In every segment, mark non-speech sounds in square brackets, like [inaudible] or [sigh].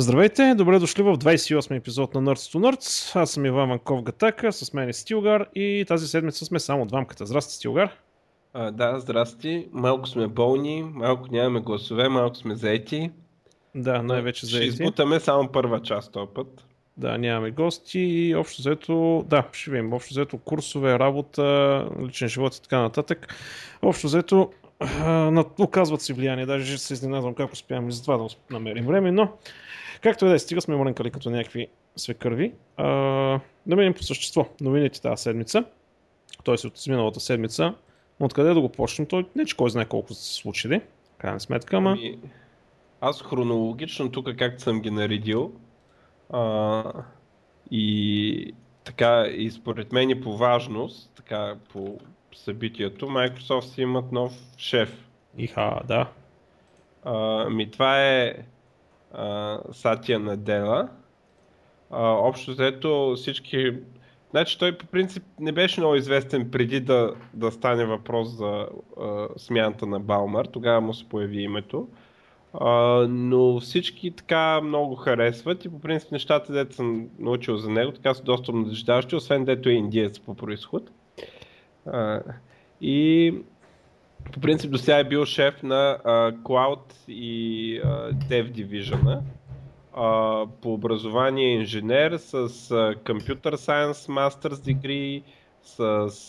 Здравейте, добре дошли в 28 епизод на Nerds to Nerds. Аз съм Иван Ванков Гатака, с мен е Стилгар и тази седмица сме само двамката. Здрасти, Стилгар. А, да, здрасти. Малко сме болни, малко нямаме гласове, малко сме заети. Да, най-вече заети. Ще избутаме само първа част този път. Да, нямаме гости и общо взето, да, ще видим, общо взето курсове, работа, личен живот и така нататък. Общо взето, оказват си влияние, даже се изненадвам как успяваме за това да намерим време, но Както и да е, стига сме мрънкали като някакви свекърви. А, да минем по същество. Новините тази седмица. Той е от миналата седмица. Откъде да го почнем? Той не че кой знае колко са се случили. Крайна сметка, ама... Ами, аз хронологично тук както съм ги наредил а, и така и според мен и по важност, така по събитието, Microsoft си имат нов шеф. Иха, да. А, ми това е Сатия Надела. А, общо взето всички... Значи той по принцип не беше много известен преди да, да стане въпрос за а, смяната на Балмар. Тогава му се появи името. А, но всички така много харесват и по принцип нещата, дето съм научил за него, така са доста надеждаващи, освен дето е индиец по происход. А, и по принцип до сега е бил шеф на uh, Cloud и uh, Dev Division. Uh, по образование инженер с uh, Computer Science Masters Degree, с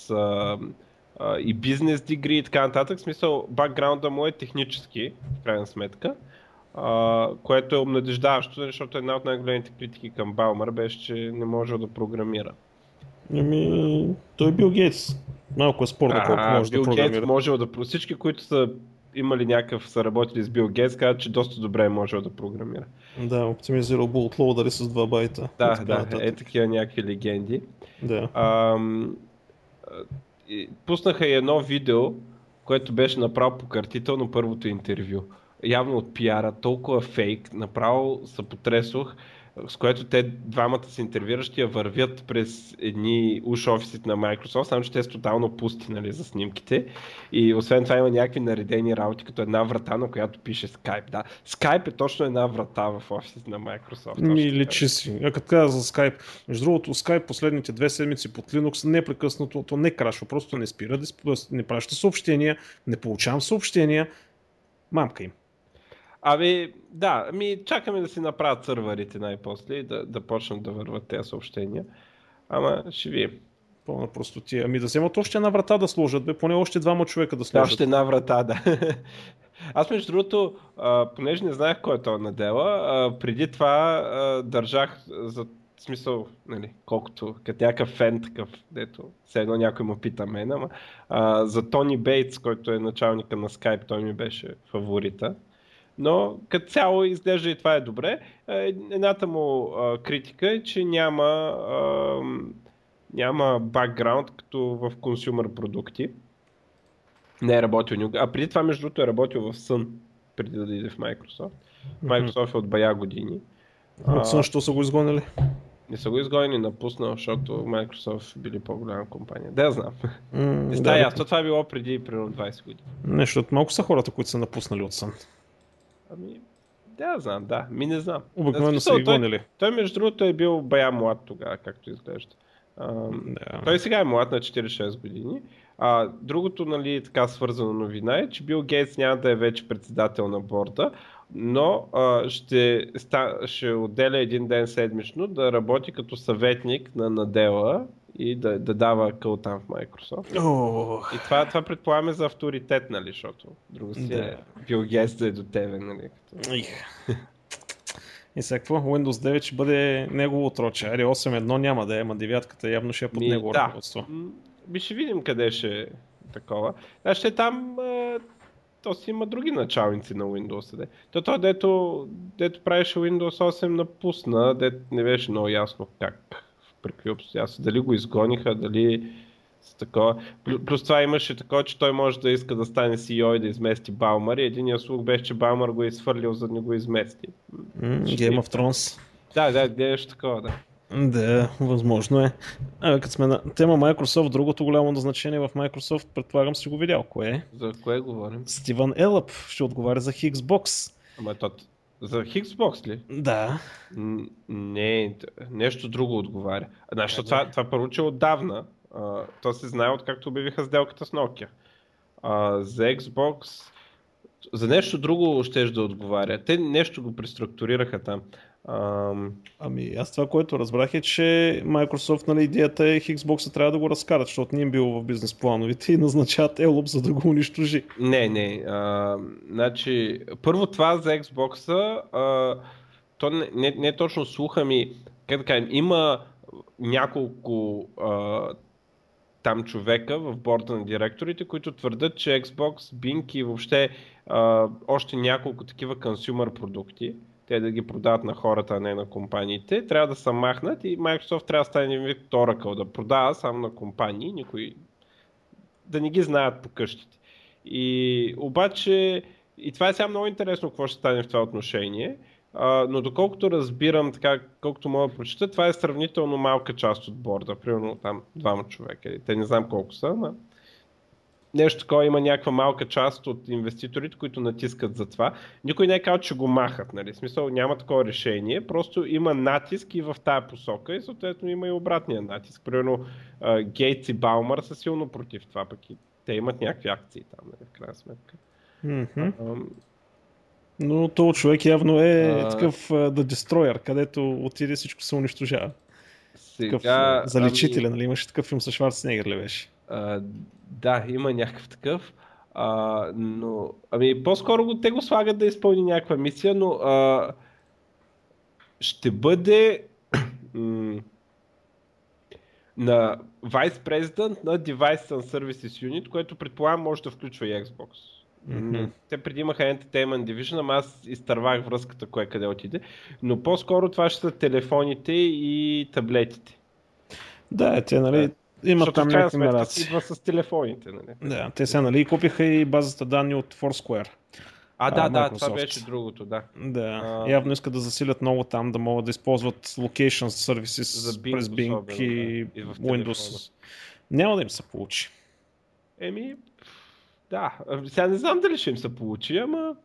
uh, uh, и бизнес дегри и така нататък. В смисъл, бакграунда му е технически, в крайна сметка. Uh, което е обнадеждаващо, защото една от най-големите критики към Балмар беше, че не може да програмира. Ами, той е Бил Гейтс. Малко е спорно колко може Бил да програмира. Гейтс може да... Всички, които са имали някакъв, са работили с Бил Гейтс, казват, че доста добре е можел да програмира. Да, оптимизирал дали с 2 байта. Да, да, е такива някакви легенди. Да. Ам, пуснаха и едно видео, което беше направо покъртително първото интервю. Явно от пиара, толкова фейк, направо се потресох с което те двамата с интервюиращия вървят през едни уш офисите на Microsoft, само че те са тотално пусти нали, за снимките. И освен това има някакви наредени работи, като една врата, на която пише Skype. Да, Skype е точно една врата в офисите на Microsoft. Ми личи си. А като каза за Skype, между другото, Skype последните две седмици под Linux непрекъснато, то не крашва, просто не спира, не праща съобщения, не получавам съобщения. Мамка им. Ами, да, ами чакаме да си направят сървърите най-после и да, да почнат да върват тези съобщения. Ама ще ви. Пълна простотия. Ами да вземат още една врата да сложат, бе, поне още двама човека да сложат. Да, още една врата, да. Аз между другото, а, понеже не знаех кой е това надела, а, преди това а, държах за смисъл, нали, колкото, като някакъв фен такъв, дето, все едно някой му пита мен, ама а, за Тони Бейтс, който е началника на Skype, той ми беше фаворита но като цяло изглежда и това е добре. Едната му а, критика е, че няма, а, няма бакграунд като в консюмер продукти. Не е работил никога. А преди това, между другото, е работил в Sun, преди да дойде в Microsoft. Microsoft е от бая години. От Sun, що са го изгонили? Не са го изгонили, напуснал, защото Microsoft били по-голяма компания. Да, я знам. Mm, не става да, ясно. Това е било преди примерно 20 години. Нещо, малко са хората, които са напуснали от Sun. Ами, да, знам, да. Ми не знам. Обикновено са ги гонили. Той, той, между другото, е бил бая млад тогава, както изглежда. А, да. Той сега е млад на 46 години. А, другото, нали, така свързано новина е, че Бил Гейтс няма да е вече председател на борда, но а, ще, ста, ще отделя един ден седмично да работи като съветник на Надела и да, да дава къл там в Microsoft. Oh. И това, това предполагаме за авторитет, нали, защото друго си да. е Бил Гейтс да е до тебе, нали. Като... И сега какво? Windows 9 ще бъде негово отроче. Аре 8.1 няма да е, ама девятката явно ще е под Ми, негово да. ръководство. Би ще видим къде ще е такова. Значи ще там а, то си има други началници на Windows. Де. То, то дето, дето правеше Windows 8 напусна, дето не беше много ясно как при какви обстоятелства. Дали го изгониха, дали с такова. Плюс това имаше такова, че той може да иска да стане CEO и да измести Балмар и единия слух беше, че Балмар го е изхвърлил, за да не го измести. Mm, Game of Thrones. Да, да, нещо такова, да. Да, възможно е. А, като сме на тема Microsoft, другото голямо назначение в Microsoft, предполагам си го видял. Кое е? За кое говорим? Стивън Елъп ще отговаря за Xbox. Ама то, За Xbox ли? Да. Не, нещо друго отговаря. Значи, това, това първо, че отдавна. А, то се знае откакто обявиха сделката с Nokia. А, за Xbox, за нещо друго ще да отговаря. Те нещо го преструктурираха там. Ам, Ами аз това, което разбрах е, че Microsoft, нали, идеята е Xbox трябва да го разкарат, защото не им било в бизнес плановете и назначават Елоп, за да го унищожи. Не, не. А, значи, първо това за Xbox, а, то не, не, не е точно слуха ми, как да кажем, има няколко а, там човека в борда на директорите, които твърдят, че Xbox, Bing и въобще а, още няколко такива консюмер продукти, те да ги продават на хората, а не на компаниите, трябва да са махнат и Microsoft трябва да стане вид Oracle, да продава само на компании, никой да не ги знаят по къщите. И обаче, и това е сега много интересно какво ще стане в това отношение, а, но доколкото разбирам, така, колкото мога да прочета, това е сравнително малка част от борда, примерно там двама човека, те не знам колко са, но нещо такова има някаква малка част от инвеститорите, които натискат за това. Никой не е казал, че го махат, нали? В смисъл няма такова решение, просто има натиск и в тая посока и съответно има и обратния натиск. Примерно Гейтс и Баумър са силно против това, пък и те имат някакви акции там, нали, в крайна сметка. Mm-hmm. Ам, Но този човек явно е А. такъв uh, The Destroyer, където отиде всичко се унищожава. Такъв Сега, uh, заличителен, ами, нали? Имаше такъв филм с Шварценегър ли беше? А, да, има някакъв такъв. А, но, ами, по-скоро го, те го слагат да изпълни някаква мисия, но а, ще бъде [clears throat] м, на Vice President на Device and Services Unit, което предполагам може да включва и Xbox. Мгм. Те преди имаха Entertainment Division, ама аз изтървах връзката кое къде отиде. Но по-скоро това ще са телефоните и таблетите. Да, те, нали, Защото там някакви мераци. идва с телефоните. Нали? Да, те сега, нали, купиха и базата данни от Foursquare. А, да, А, да, това беше другото, да. Да, А. явно искат да засилят много там, да могат да използват location services За Bing през Bing особено, и, да, и в Windows. Няма да им се получи. Еми, да. Сега не знам дали ще им се получи, ама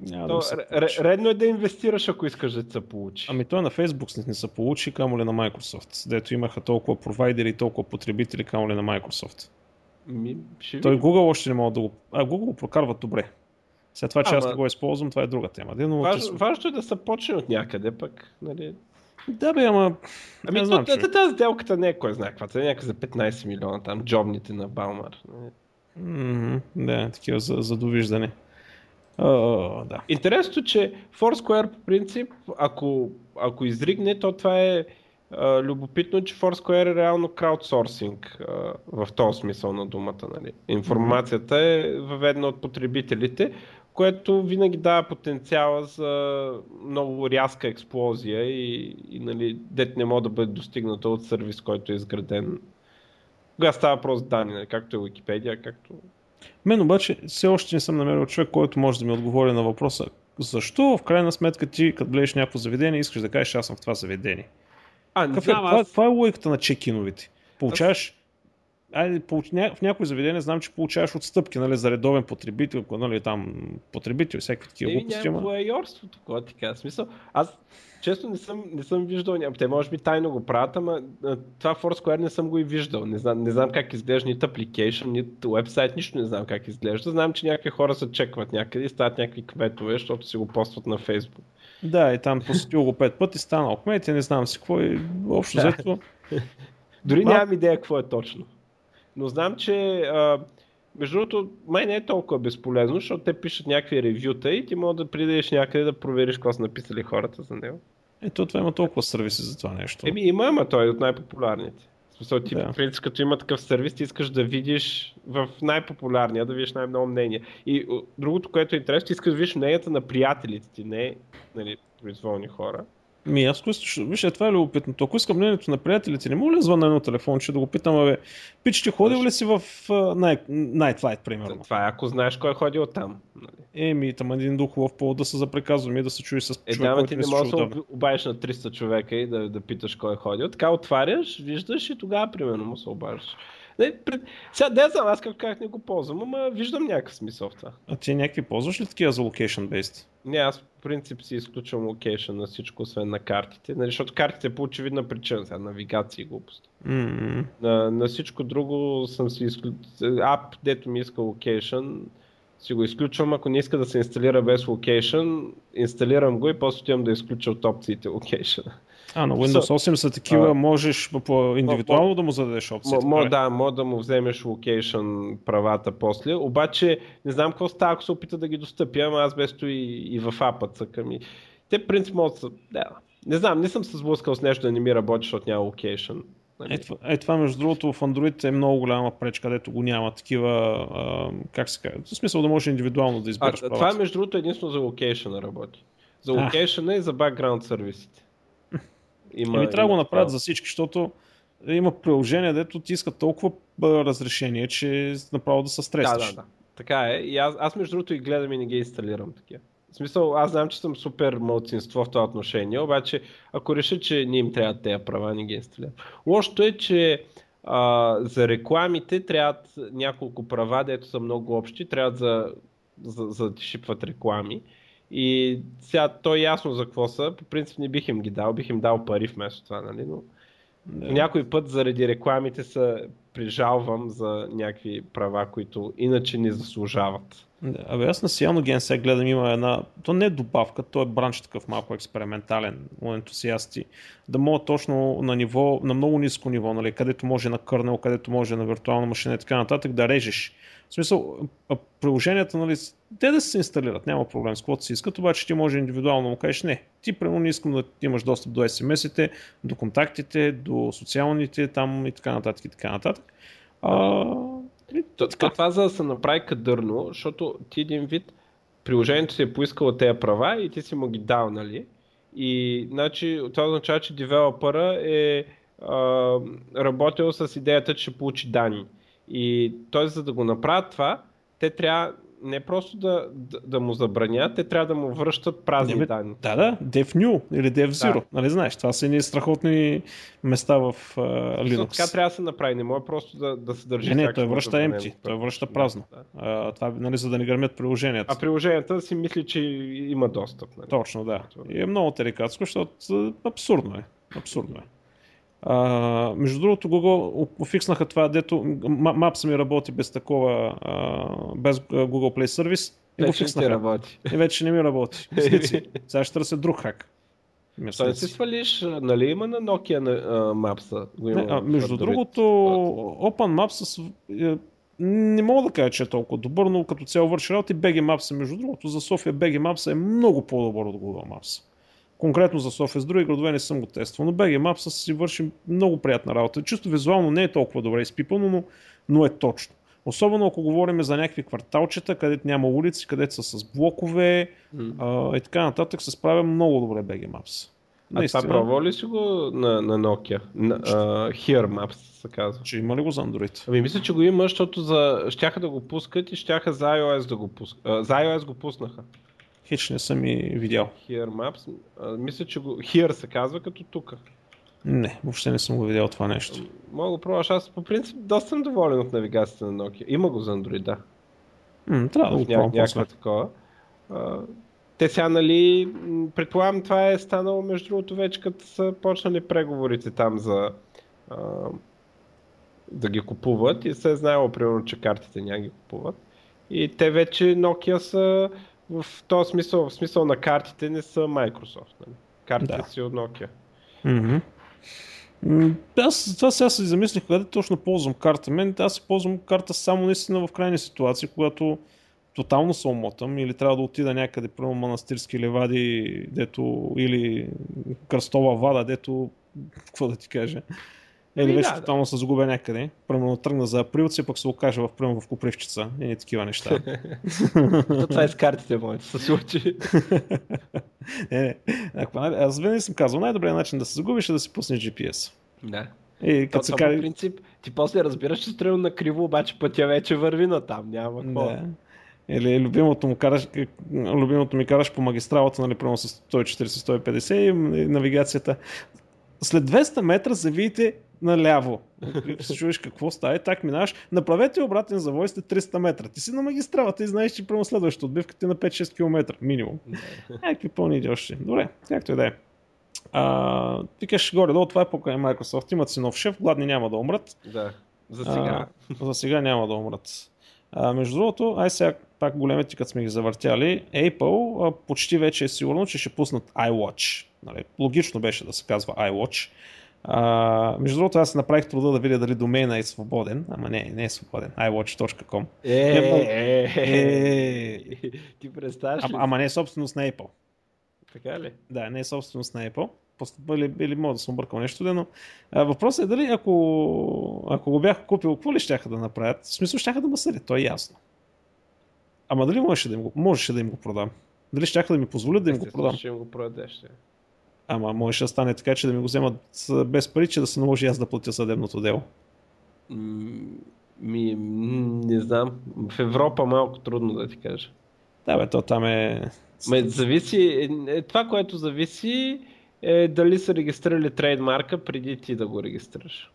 Няма да то, им се получи. ре- редно е да инвестираш, ако искаш да се получи. Ами той на Facebook не, не се получи, камо ли на Microsoft, дето имаха толкова провайдери и толкова потребители, камо ли на Microsoft. Ми, ще Той. Google още не могат да го... А, Google го прокарват добре. След това, че аз Ама- не го използвам, това е друга тема. Де, но Важно, те- важно е да се почне от някъде пък. Нали? Да бе, ама... Ами не то, знам, та- човек. тази сделката не е кой знае каква. Това е някъде за 15 милиона там, джобните на Балмар. нали? М, Да, такива за, за довиждане. Да. Интересното, че Foursquare по принцип, ако, ако изригне, то това е а, любопитно, че Foursquare е реално краудсорсинг в този смисъл на думата. Нали. Информацията е въведена от потребителите, което винаги дава потенциала за много рязка експлозия и, и нали, дет не може да бъде достигната от сервис, който е изграден. Кога става въпрос за данни, нали, както е Wikipedia, както Мен обаче все още не съм намерил човек, който може да ми отговори на въпроса защо в крайна сметка ти, като гледаш някакво заведение, искаш да кажеш, аз съм в това заведение. А, не Какъв е, знам, каква, аз... каква е логиката на чекиновите? Получаваш Айде, получ... в някои заведения знам, че получаваш отстъпки нали, за редовен потребител, нали, там потребител всякакви такива Еми, глупости. няма ама- воайорство, такова ти казва. Смисъл, аз често не съм, не съм виждал, те може би тайно го правят, ама това Foursquare не съм го и виждал. Не знам, не знам как изглежда нито application, нито website, нищо не знам как изглежда. Знам, че някакви хора се чекват някъде и стават някакви кметове, защото си го постват на Facebook. Да, и там посетил го пет пъти, станал кмет и не знам си какво и общо Да. взето. [laughs] Дори Мал- нямам идея какво е точно. Но знам, че а, между другото, май не е толкова безполезно, защото те пишат някакви ревюта и ти може да придеш някъде да провериш какво са написали хората за него. Ето това има толкова сервиси за това нещо. Еми има, ама той е от най-популярните. В смисъл, ти Да. принцип, като има такъв сервис, ти искаш да видиш в най-популярния, да видиш най-много мнение. И другото, което е интересно, ти искаш да видиш мненията на приятелите ти, не нали, произволни хора. Ми, аз искам, виж, е, това е любопитното. Ако искам мнението на приятелите, не мога ли да звънна едно телефонче да го питам, абе, пич, ти ходил ли си в uh, Night, Flight, примерно? Това е ако знаеш кой е ходил там. Нали. Еми, там един дух хубав повод да се запреказвам и да се чуи с Е, човек, ма който ти не не чул да се обадиш на 300 човека и да, да питаш кой е ходил. Така отваряш, виждаш и тогава примерно му се обаждаш. Не, пред... Сега не знам, аз как, как не го ползвам, ама виждам някакъв смисъл в това. А ти някакви ползваш ли такива за location based? Не, аз по принцип си изключвам локейшн на всичко, освен на картите, нали, защото картите по очевидна причина, сега навигация и глупости. Mm-hmm. На, на всичко друго съм си изключил. Ап, дето ми иска локейшн, си го изключвам, ако не иска да се инсталира без локейшн, инсталирам го и после отивам да изключа от опциите локейшн. А, на Windows 8 са такива, а, можеш по индивидуално мо, да му зададеш опция. Мо, да, може да му вземеш локейшн правата после, обаче не знам какво става, ако се опита да ги достъпя, ама аз без и, и в апа цъкам. И... Те принцип могат да да, не знам, не съм се сблъскал с нещо да не ми работи, защото няма локейшн. Нали? Е, това, е, това, между другото, в Android е много голяма пречка, където го няма такива, а, как се казва, в смисъл да можеш индивидуално да избереш а, Това е между другото единствено за локейшна работи. За локейшна и за бакграунд сервисите. Има, Еми, трябва да го направят за всички, защото има приложения, дето ти искат толкова разрешение, че направо да се стресваш. Да, да, да. Така е. И аз, аз между другото и гледам и не ги инсталирам такива. В смисъл, аз знам, че съм супер мълцинство в това отношение, обаче ако реша, че не им трябва тези права, не ги инсталирам. Лошото е, че а, за рекламите трябват няколко права, дето са много общи, трябва за, за, за да ти шипват реклами. И сега то е ясно за какво са. По принцип не бих им ги дал, бих им дал пари вместо това, нали? Но да. някой път заради рекламите се прижалвам за някакви права, които иначе не заслужават. Да, абе аз на Cyanogen сега гледам има една, то не е добавка, то е бранч такъв малко експериментален у ентусиасти, да могат точно на ниво, на много ниско ниво, нали, където може на кърнел, където може на виртуална машина и така нататък да режеш. В смисъл, приложенията, нали, те да се инсталират, няма проблем с каквото си искат, обаче ти може индивидуално му кажеш не. Ти примерно не искам да имаш достъп до SMS-ите, до контактите, до социалните там и така нататък и така нататък. А, то, то, това за да се направи кадърно, защото ти един вид приложението си е поискало тези права и ти си му ги дал, нали? И значи, това означава, че девелопъра е а, работил с идеята, че ще получи данни. И т.е. за да го направят това, те трябва не просто да, да, да му забранят, те трябва да му връщат празни не, данни. Да, да, DevNew или DevZero. Да. Нали знаеш, това са едни страхотни места в uh, Linux. Така трябва да се направи, не може просто да, да се държи. Не, не, той връща empty, той връща празно. Да. Uh, това нали, за да не гърмят приложенията. А приложенията си мисли, че има достъп. Нали? Точно, да. И е много терикатско, защото абсурдно е. Абсурдно е. А, между другото, Google фикснаха това, дето Maps ми работи без такова, а, без Google Play Service. И вече го фикснаха. Не работи. И вече не ми работи. [laughs] Сега ще търся друг хак. Той не си свалиш, нали има на Nokia на uh, Maps? Не, а, между другото, Open Maps е, не мога да кажа, че е толкова добър, но като цяло върши работа и BG Maps, между другото, за София BG Maps е много по-добър от Google Maps. Конкретно за София с други градове не съм го тествал, но BG Maps си върши много приятна работа. Чисто визуално не е толкова добре изпипано, но, но е точно. Особено ако говорим за някакви кварталчета, където няма улици, където са с блокове mm. а, и така нататък, се справя много добре BG Maps. А Наистина. това пробва ли си го на, на Nokia? На, uh, Here Maps се казва. Че има ли го за Android? Ами мисля, че го има, защото за... щяха да го пускат и щяха за iOS да го пускат. Uh, за iOS го пуснаха. Хич не съм и видял. Here Maps. А, мисля, че го... Here се казва като тук. Не, въобще не съм го видял това нещо. Мога да пробваш. Аз по принцип доста съм доволен от навигацията на Nokia. Има го за Android, да. М, трябва да го пробвам после. такова. А, те сега, нали, предполагам това е станало между другото вече като са почнали преговорите там за а, да ги купуват и се е знаело примерно, че картите няма ги купуват. И те вече Nokia са в този смисъл, в смисъл на картите не са Microsoft. Нали? Картите да. си от Nokia. Mm-hmm. Аз това сега се замислих къде точно ползвам карта. Мен аз ползвам карта само наистина в крайни ситуации, когато тотално се омотам или трябва да отида някъде, прямо манастирски левади, дето, или кръстова вада, дето, какво да ти кажа, или ами вече да, тотално да. се загубя някъде. Примерно тръгна за априлци, пък се окаже в, примерно в Копривчица. И не такива неща. [laughs] То това е с картите моите, се случи. [laughs] не, не. Аз винаги съм казал, най-добрият начин да се загубиш е да си пуснеш GPS. Да. И като се каже... принцип, ти после разбираш, че стрелно на криво, обаче пътя вече върви на там, няма какво. Да. Или любимото, му караш, любимото ми караш по магистралата, нали, примерно с 140-150 и навигацията След 200 метра завийте наляво. се чуеш какво става, так минаваш, направете обратен завой сте 300 метра. Ти си на магистралата и знаеш, че прямо следващата отбивка ти е на 5-6 км минимум. Някакви пълни идиощи. Добре, както и да е. А, ти кажеш горе-долу, това е покрай Microsoft. Имат си нов шеф, гладни няма да умрат. Да, за сега. А, за сега няма да умрат. А, между другото, ай сега пак големите, като сме ги завъртяли, Apple а, почти вече е сигурно, че ще пуснат iWatch. Нали, логично беше да се казва iWatch. А, между другото, аз направих труда да видя дали домейна е свободен, ама не, не е свободен. iWatch.com. Е, е, е, ти представяш ли? Ама не е собственост на Apple. Така ли? Да, не е собственост на Apple. Или, или мога да съм объркал нещо, но а, въпросът е дали ако, ако го бях купил, какво ли ще да направят? В смисъл ще да ме съдят, то е ясно. Ама дали можеше да им го, можеше да им го продам? Дали ще да ми позволят да им го продам? Ще им го продадеш. Ама можеше да стане така, че да ми го вземат без пари, че да се наложи аз да платя съдебното дело. Ми, не знам. В Европа малко трудно да ти кажа. Да, бе, то там е... Ме, зависи, е, това, което зависи е дали са регистрирали трейдмарка преди ти да го регистрираш.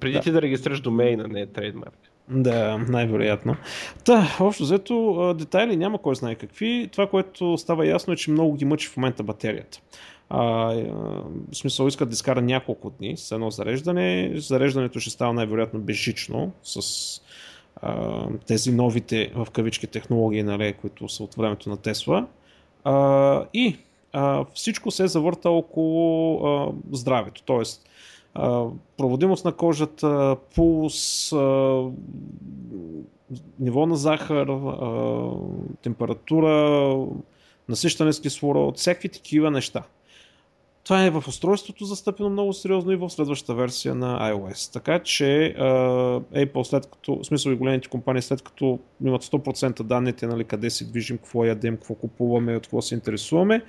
Преди да. ти да регистрираш домейна, не е трейдмарк. Да, най-вероятно. Та, общо взето, детайли няма кой знае какви. Това, което става ясно е, че много ги мъчи в момента батерията. А, в смисъл искат да изкара няколко дни с едно зареждане. Зареждането ще става най-вероятно безжично с а, тези новите в кавички технологии, нали, които са от времето на Тесла. А, и а, всичко се завърта около а, здравето, т.е. проводимост на кожата, пулс, а, ниво на захар, а, температура, насищане с кислород, всякакви такива неща. Това е в устройството застъпено много сериозно и в следващата версия на iOS. Така че Apple след като, в смисъл и големите компании след като имат 100% данните, нали, къде си движим, какво ядем, какво купуваме, от какво се интересуваме,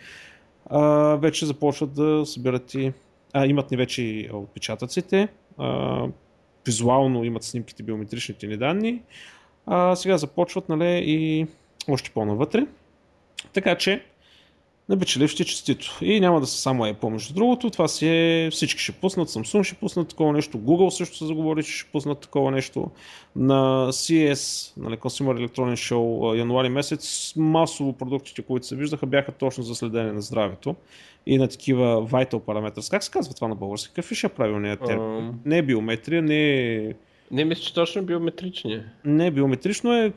вече започват да събират и а, имат ни вече и отпечатъците, визуално имат снимките, биометричните ни данни, а сега започват нали, и още по-навътре. Така че на печеливши честито. И няма да са само Apple, между другото. Това си е, всички ще пуснат, Samsung ще пуснат такова нещо, Google също се заговори, че ще пуснат такова нещо. На CES, нали, Consumer Electronics Show, януари месец, масово продуктите, които се виждаха, бяха точно за следение на здравето и на такива vital параметри. Как се казва това на български? Какъв ще е правилният термин? Um... Не е биометрия, не е... Не мисля, че точно е биометричния. Не, биометрично е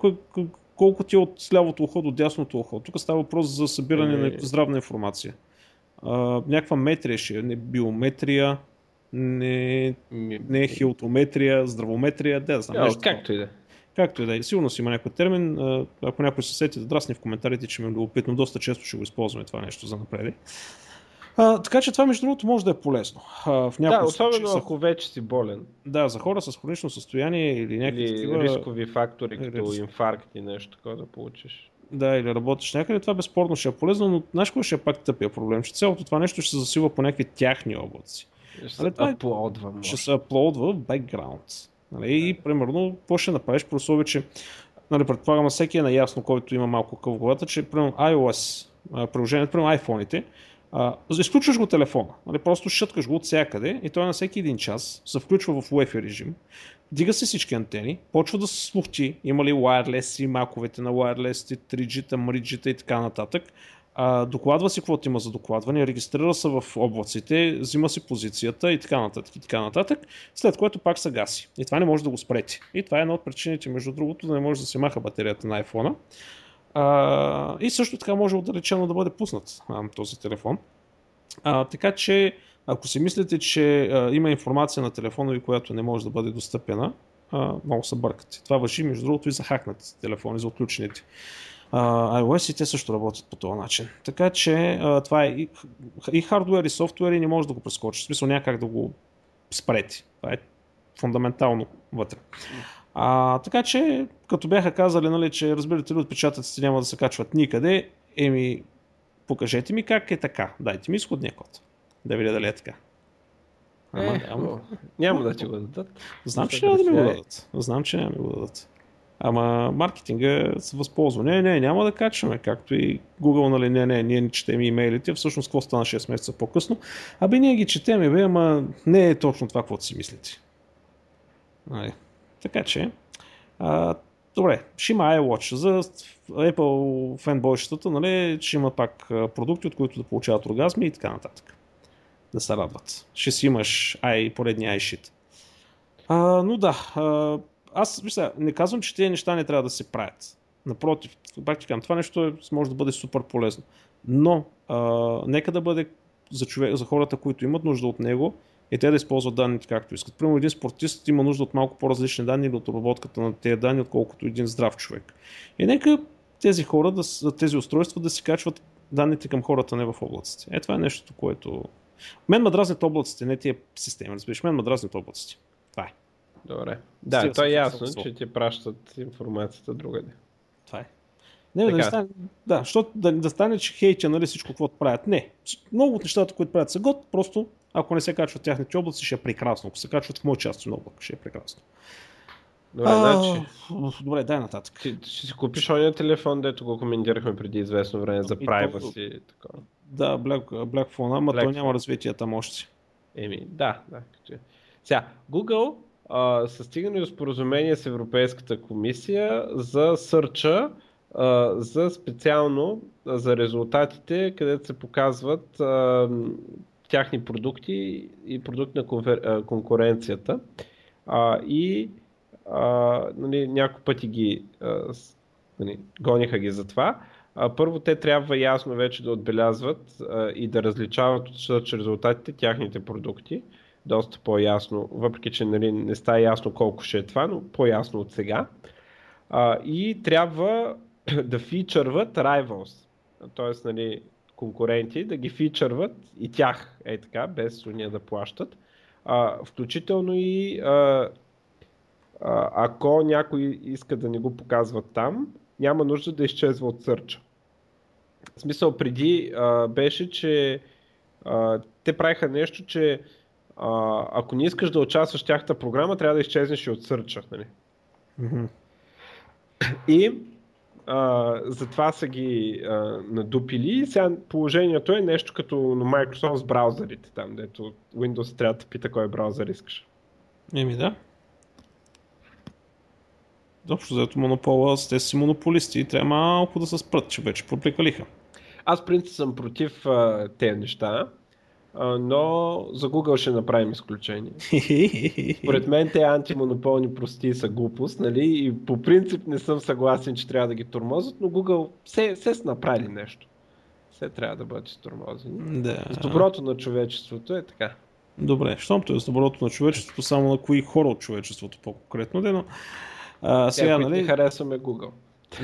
колко ти е от лявото ухо до дясното ухо. Тук става въпрос за събиране на здравна информация. А, някаква метрия ще е, не биометрия, не, не е хилтометрия, здравометрия, да, знам. нещо както и да. Е. Както и да е. Сигурно си има някой термин. Ако някой се сети да драсне в коментарите, че ми е любопитно, доста често ще го използваме това нещо за напреди. А, така че това между другото може да е полезно. А, в да, особено случаи, ако вече си болен. Да, за хора с хронично състояние или някакви или такива... рискови фактори, като риск. инфаркт и нещо такова да получиш. Да, или работиш някъде, това безспорно ще е полезно, но знаеш какво ще е пак тъпия проблем? Че цялото това нещо ще се засилва по някакви тяхни облаци. Ще се нали, аплодва. Ще се аплодва в бекграунд. Нали? И примерно, какво ще направиш, при условие, че нали, предполагам, всеки е наясно, който има малко къв главата, че примерно iOS, приложението, примерно iPhone-ите, а, изключваш го телефона, нали, просто шъткаш го от всякъде и той на всеки един час се включва в Wi-Fi режим, дига се всички антени, почва да се слухти, има ли wireless и маковете на wireless, 3G-та, мриджита и така нататък. А, докладва си каквото има за докладване, регистрира се в облаците, взима си позицията и така нататък и така нататък, след което пак се гаси. И това не може да го спрети. И това е една от причините, между другото, да не може да се маха батерията на iPhone. А, и също така може отдалечено да бъде пуснат а, този телефон. А, така че, ако си мислите, че а, има информация на телефона ви, която не може да бъде достъпена, а, много се бъркате. Това въжи, между другото, и за хакнатите телефони, за отключените. Uh, iOS и те също работят по този начин. Така че uh, това е и, и хардвер, и софтуер и не може да го прескочи. В смисъл някак да го спрете. Това е фундаментално вътре. А, така че, като бяха казали, нали, че разбирате ли, отпечатъците няма да се качват никъде, еми, покажете ми как е така. Дайте ми изходния код. Да видя дали е така. Ама, е, няма. няма да ти го дадат. Знам, че няма да ми го дадат. Знам, че няма да ми го дадат. Ама маркетинга се възползва. Не, не, няма да качваме, както и Google, нали, не, не, ние не четем имейлите, всъщност какво стана 6 месеца по-късно. Абе, ние ги четем, бе, ама не е точно това, което си мислите. Нали. Така че, а, добре, ще има iWatch. За Apple фенбойщата, нали, ще има пак продукти, от които да получават оргазми и така нататък. Да се радват. Ще си имаш i, поредния iShit. А, но да, а, аз мисля, не казвам, че тези неща не трябва да се правят. Напротив, пак това нещо е, може да бъде супер полезно. Но а, нека да бъде за, човек, за хората, които имат нужда от него и те да използват данните както искат. Примерно един спортист има нужда от малко по-различни данни или от обработката на тези данни, отколкото един здрав човек. И нека тези хора, да, тези устройства да си качват данните към хората, не в облаците. Е, това е нещо, което... Мен ме дразнят облаците, не тия системи, разбираш. Мен ме дразнят облаците. Това е. Добре. Да, Стига то е ясно, че ти пращат информацията другаде. Това е. Не, да, не стане, да, защото да, да стане, че хейча нали, всичко, което правят. Не. Много от нещата, които правят са год, просто ако не се качват тяхните облаци, ще е прекрасно. Ако се качват в моя част на облак, ще е прекрасно. Добре, а, значи... Добре, дай нататък. Ти, ще си купиш ония телефон, дето го коментирахме преди известно време за privacy и такова. Да, Black, Black Phone, ама Black той няма развитие там още. Еми, да, да. Сега, Google а, са стигнали до споразумение с Европейската комисия за сърча, за специално за резултатите, където се показват а, тяхни продукти и продукт на конфер... конкуренцията. А, и а, нали, няколко пъти ги а, нали, гониха ги за това. А, първо те трябва ясно вече да отбелязват а, и да различават от резултатите тяхните продукти доста по-ясно, въпреки че нали, не става ясно колко ще е това, но по-ясно от сега. А, и трябва [clears throat] да фичърват rivals, т.е. Нали, конкуренти, да ги фичърват и тях, е така, без уния да плащат. А, включително и а, а, ако някой иска да не го показват там, няма нужда да изчезва от сърча. В смисъл преди а, беше, че а, те правиха нещо, че а, ако не искаш да участваш в тяхната програма, трябва да изчезнеш и от сърча. Нали? Mm-hmm. И а, затова са ги а, надупили сега положението е нещо като на Microsoft с браузърите, там, дето Windows трябва да пита кой браузър искаш. Еми да. Общо заето монопола, те си монополисти и трябва малко да се спрат, че вече проплекалиха. Аз принцип съм против а, тези неща, но за Google ще направим изключение. [laughs] Според мен те антимонополни прости са глупост, нали? И по принцип не съм съгласен, че трябва да ги тормозят, но Google се, се са направили нещо. Все трябва да бъдат тормозени. Да. С доброто на човечеството е така. Добре, щом то е с доброто на човечеството, само на кои хора от човечеството по-конкретно, но а, сега, нали... харесваме Google.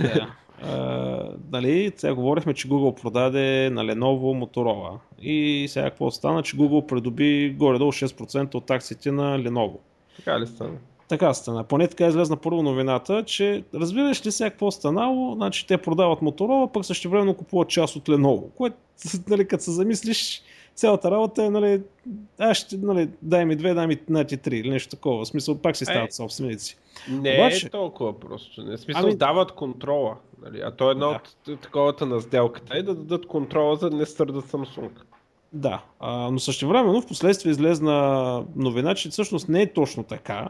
Да. Uh, нали, сега говорихме, че Google продаде на Lenovo Motorola. И сега какво стана, че Google придоби горе-долу 6% от акциите на Lenovo. Така ли стана? Така стана. Поне така излезна първо новината, че разбираш ли сега какво станало, значи те продават Motorola, пък също времено купуват част от Lenovo, което, [laughs] нали, като се замислиш, цялата работа е, нали, аз ще, нали, дай ми две, дай ми на ти три или нещо такова. В смисъл, пак си стават собственици. Не Обаче... е толкова просто. Не, в смисъл, ами... дават контрола. Нали? А то е едно да. от таковата на сделката е да дадат контрола, за да не стърдат Samsung. Да, а, но също времено в последствие излезна новина, че всъщност не е точно така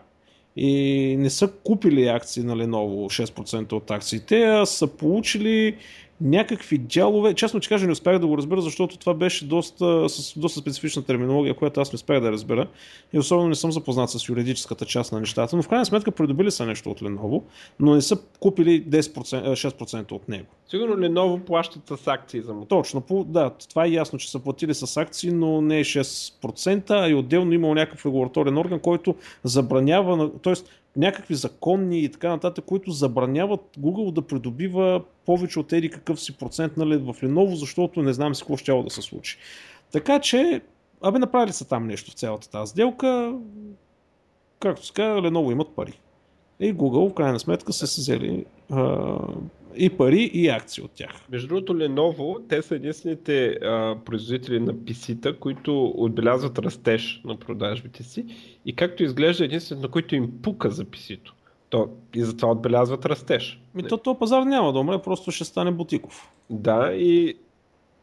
и не са купили акции на Lenovo 6% от акциите, а са получили някакви дялове. Честно че кажа, не успях да го разбера, защото това беше доста, с доста специфична терминология, която аз не успях да разбера. И особено не съм запознат с юридическата част на нещата. Но в крайна сметка придобили са нещо от Lenovo, но не са купили 10%, 6% от него. Сигурно Lenovo плащат с акции за мотор. Точно, да, това е ясно, че са платили с акции, но не е 6%, а и отделно имал някакъв регулаторен орган, който забранява, т.е някакви законни и така нататък, които забраняват Google да придобива повече от еди какъв си процент нали, в Lenovo, защото не знам си какво ще да се случи. Така че, абе направили са там нещо в цялата тази сделка. Както се казва, Lenovo имат пари. И Google в крайна сметка са се взели а, и пари, и акции от тях. Между другото, Lenovo, те са единствените а, производители на PC-та, които отбелязват растеж на продажбите си и както изглежда единствените, на които им пука за PC-то. То, и затова отбелязват растеж. Ми то, то пазар няма да умре, просто ще стане бутиков. Да, и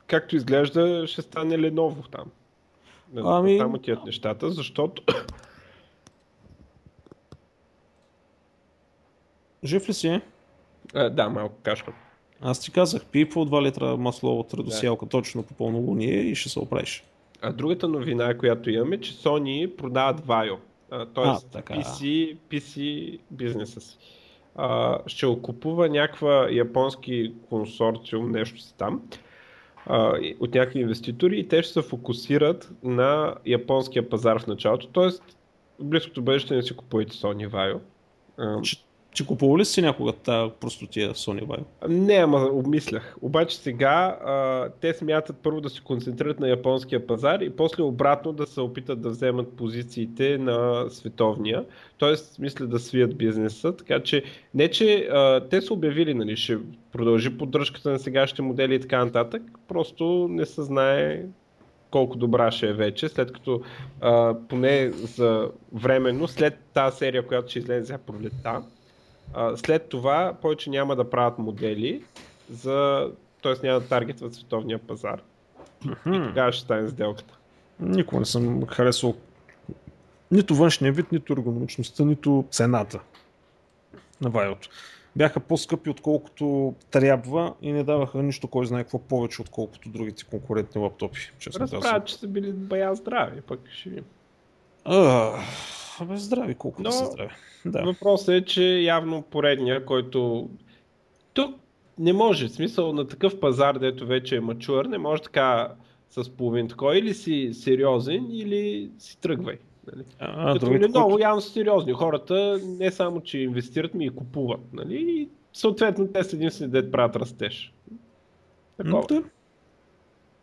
както изглежда, ще стане Леново там. Ами... Там отият нещата, защото... Жив ли си? А, да, малко кашка. Аз ти казах, пи по 2 литра масло от радосиалка да. точно по пълнолуние и ще се оправиш. А другата новина, която имаме, че Sony продават Vaio. Т.е. PC, PC бизнеса си. А, ще окупува някаква японски консорциум, нещо си там, а, от някакви инвеститори и те ще се фокусират на японския пазар в началото. Тоест, в близкото бъдеще не си купувайте Sony Vaio. Че купувал ли си някога тази простотия Sony Vaio? Не, ама обмислях. Обаче сега а, те смятат първо да се концентрират на японския пазар и после обратно да се опитат да вземат позициите на световния. Тоест, мисля да свият бизнеса. Така че, не че а, те са обявили, нали, ще продължи поддръжката на сегашните модели и така нататък. Просто не се знае колко добра ще е вече, след като а, поне за временно, след тази серия, която ще излезе пролетта, а, след това повече няма да правят модели, за... т.е. няма да таргетват световния пазар. Mm-hmm. И тогава ще стане сделката. Никога не съм харесал нито външния вид, нито ергономичността, нито цената на Вайото. Бяха по-скъпи отколкото трябва и не даваха нищо, кой знае какво повече, отколкото другите конкурентни лаптопи. Разправят, че са били бая здрави, пък ще ви. Абе, здрави, колко да са здрави. Да. Въпросът е, че явно поредния, който тук не може, в смисъл на такъв пазар, дето вече е мачуър, не може така с половин такова, или си сериозен, или си тръгвай. Нали? А, Като другите, много които... явно са сериозни. Хората не само, че инвестират, ми и купуват. Нали? И съответно те са единствени дет правят растеж. Такова.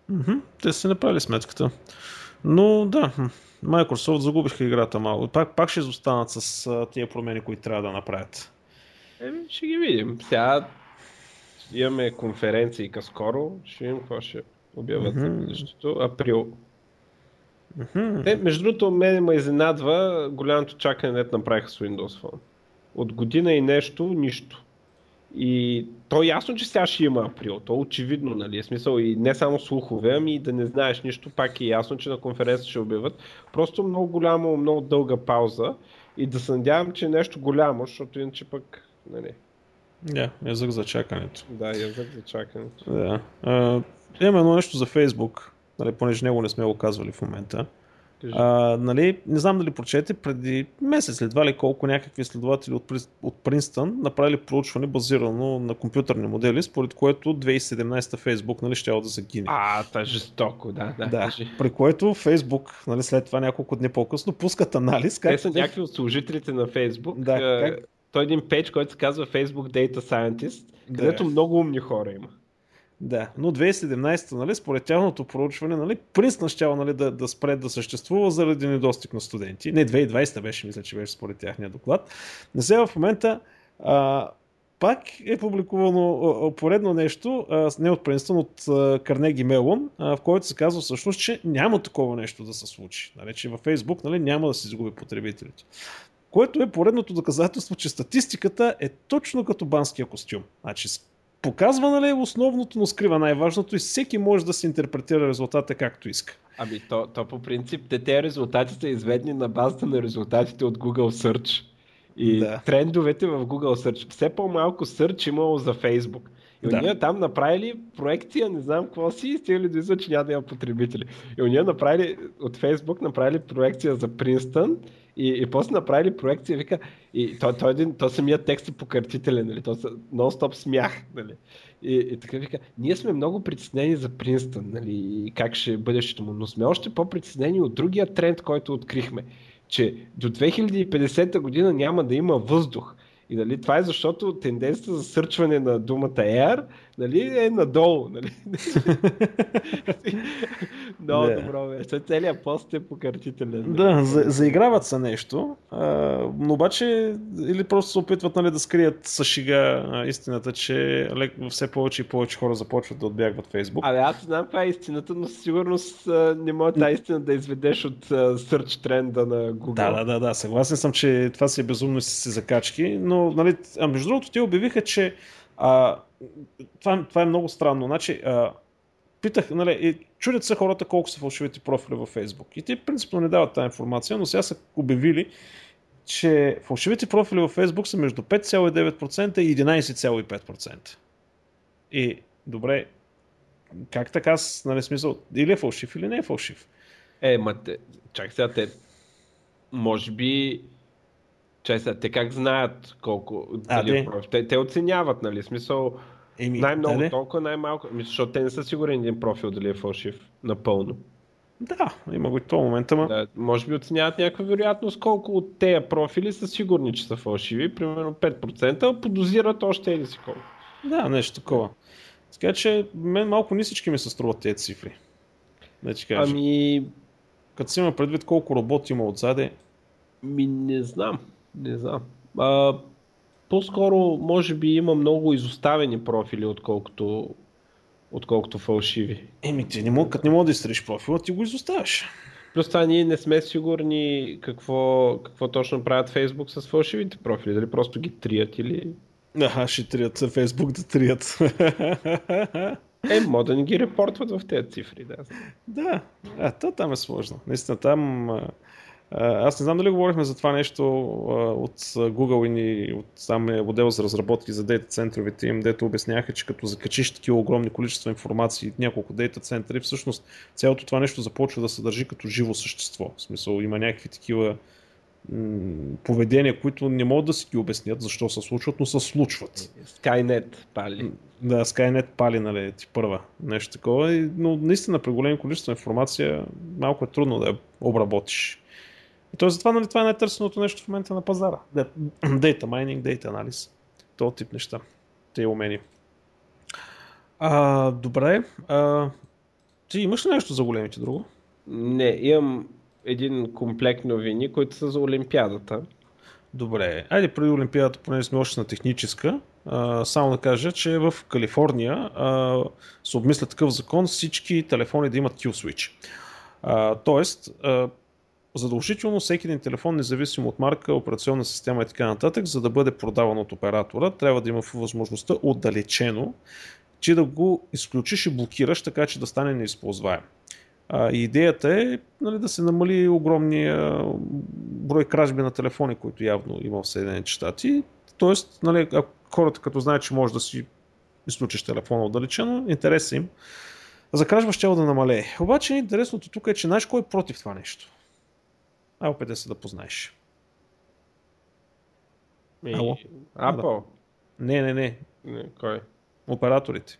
Да. Те са направили сметката. Но да, Microsoft загубиха играта малко. Пак, пак ще изостанат с а, тия промени, които трябва да направят. Еми, ще ги видим. Сега имаме конференции скоро. Ще видим какво ще обявят mm-hmm. за бъдещето. Април. Mm-hmm. Те, между другото, мен ме изненадва голямото чакане, дет направиха с Windows Phone. От година и нещо, нищо. И то е ясно, че сега ще има април. То е очевидно, нали? Е смисъл и не само слухове, ами и да не знаеш нищо, пак е ясно, че на конференция ще обявят. Просто много голямо, много дълга пауза и да се надявам, че е нещо голямо, защото иначе пък, нали? Да, yeah, язък за чакането. Да, язък за чакането. Да. Yeah. имаме едно нещо за Фейсбук, нали, понеже него не сме го казвали в момента. А, нали, не знам дали прочете, преди месец едва ли колко някакви изследователи от, от Принстън направили проучване базирано на компютърни модели, според което 2017 Фейсбук нали, ще да загине. А, та жестоко, да. да, да при което Фейсбук, нали, след това няколко дни по-късно, пускат анализ. Как Те са някакви от служителите на Фейсбук. Да, как... Той е един пейдж, който се казва Facebook Data Scientist, където да. много умни хора има. Да, но 2017, нали, според тяхното проучване, нали, Принстън щял нали, да, да спре да съществува заради недостиг на студенти. Не, 2020 беше, мисля, че беше според тяхния доклад. Не сега в момента а, пак е публикувано поредно нещо, не от Принстън, от Карнеги Мелон, в който се казва всъщност, че няма такова нещо да се случи. Нали, че във Фейсбук нали, няма да се изгуби потребителите. Което е поредното доказателство, че статистиката е точно като банския костюм. Значи показва нали, основното, но скрива най-важното и всеки може да се интерпретира резултата както иска. Ами то, то по принцип, те тези резултати са изведени на базата на резултатите от Google Search. И да. трендовете в Google Search. Все по-малко Search имало за Facebook. И да. ние там направили проекция, не знам какво си, и стигали до че няма да има потребители. И ние направили от Facebook направили проекция за Принстън и, и после направили проекция, вика, и то, то, един, то самият текст е покъртителен, нали? то са нон-стоп смях. Нали? И, и така вика, ние сме много притеснени за Принстън нали? и как ще бъдещето му, но сме още по-притеснени от другия тренд, който открихме, че до 2050 година няма да има въздух. И нали, това е защото тенденцията за сърчване на думата Air нали, е надолу, нали? [laughs] Много да. добро беше. Целият пост е покъртителен. Да, за, заиграват се нещо, а, но обаче или просто се опитват нали, да скрият с шига а, истината, че лек, все повече и повече хора започват да отбягват Фейсбук. Абе, аз знам каква е истината, но със сигурност а, не може тази истина да изведеш от а, search тренда на Google. Да, да, да, да, съгласен съм, че това си е безумно си закачки, но нали, а между другото те обявиха, че а, това, това е много странно. Значи, а, питах, нали, чудят се хората колко са фалшивите профили във Facebook. И те принципно не дават тази информация, но сега са обявили, че фалшивите профили във Facebook са между 5,9% и 11,5%. И добре, как така, нали смисъл, или е фалшив, или не е фалшив? Е, ма те, чак сега те, може би Чай сега, те как знаят колко а, дали е? Те, те оценяват, нали? Смисъл, Еми, най-много дали? толкова, най-малко. Мисля, защото те не са сигурни един профил дали е фалшив. Напълно. Да, има го и това момента, ма. Да, може би оценяват някаква вероятност колко от тези профили са сигурни, че са фалшиви. Примерно 5%, подозират още един си колко. Да, нещо такова. Така че мен малко не всички ми се струват тези цифри. Не че кажа. Ами... Като си има предвид колко работи има отзаде. Ми не знам. Не знам. А, по-скоро, може би има много изоставени профили, отколкото, отколкото фалшиви. Еми, ти не мога, като не мога да изтриш профила, ти го изоставяш. Плюс това ние не сме сигурни какво, какво точно правят Фейсбук с фалшивите профили. Дали просто ги трият или... Аха, ще трият за Фейсбук да трият. Е, могат да ни ги репортват в тези цифри, да. Да, а, то там е сложно. Наистина, там аз не знам дали говорихме за това нещо от Google и от там е модел за разработки за дейта центровете им, дето обясняха, че като закачиш такива огромни количества информации в няколко дейта центри, всъщност цялото това нещо започва да се държи като живо същество. В смисъл има някакви такива поведения, които не могат да си ги обяснят защо се случват, но се случват. Skynet пали. Да, Skynet пали, нали, ти първа. Нещо такова. Но наистина при големи количества информация малко е трудно да я обработиш. И то затова нали, това е най-търсеното нещо в момента на пазара. [clears throat] Data mining, data анализ. Това тип неща. Те умения. А, добре. А, ти имаш ли нещо за големите друго? Не, имам един комплект новини, които са за Олимпиадата. Добре. Айде преди Олимпиадата, понеже сме още на техническа, а, само да кажа, че в Калифорния а, се обмисля такъв закон всички телефони да имат Q switch. А, тоест, а, задължително всеки един телефон, независимо от марка, операционна система и така нататък, за да бъде продаван от оператора, трябва да има възможността отдалечено, че да го изключиш и блокираш, така че да стане неизползваем. А, идеята е нали, да се намали огромния брой кражби на телефони, които явно има в Съединените щати. Тоест, нали, хората като знаят, че може да си изключиш телефона отдалечено, интереса им за кражба ще да намалее. Обаче интересното тук е, че знаеш кой е против това нещо. А, опитай се да познаеш. Ми... Ало? Apple? Не, не, не. не. Кой? Операторите.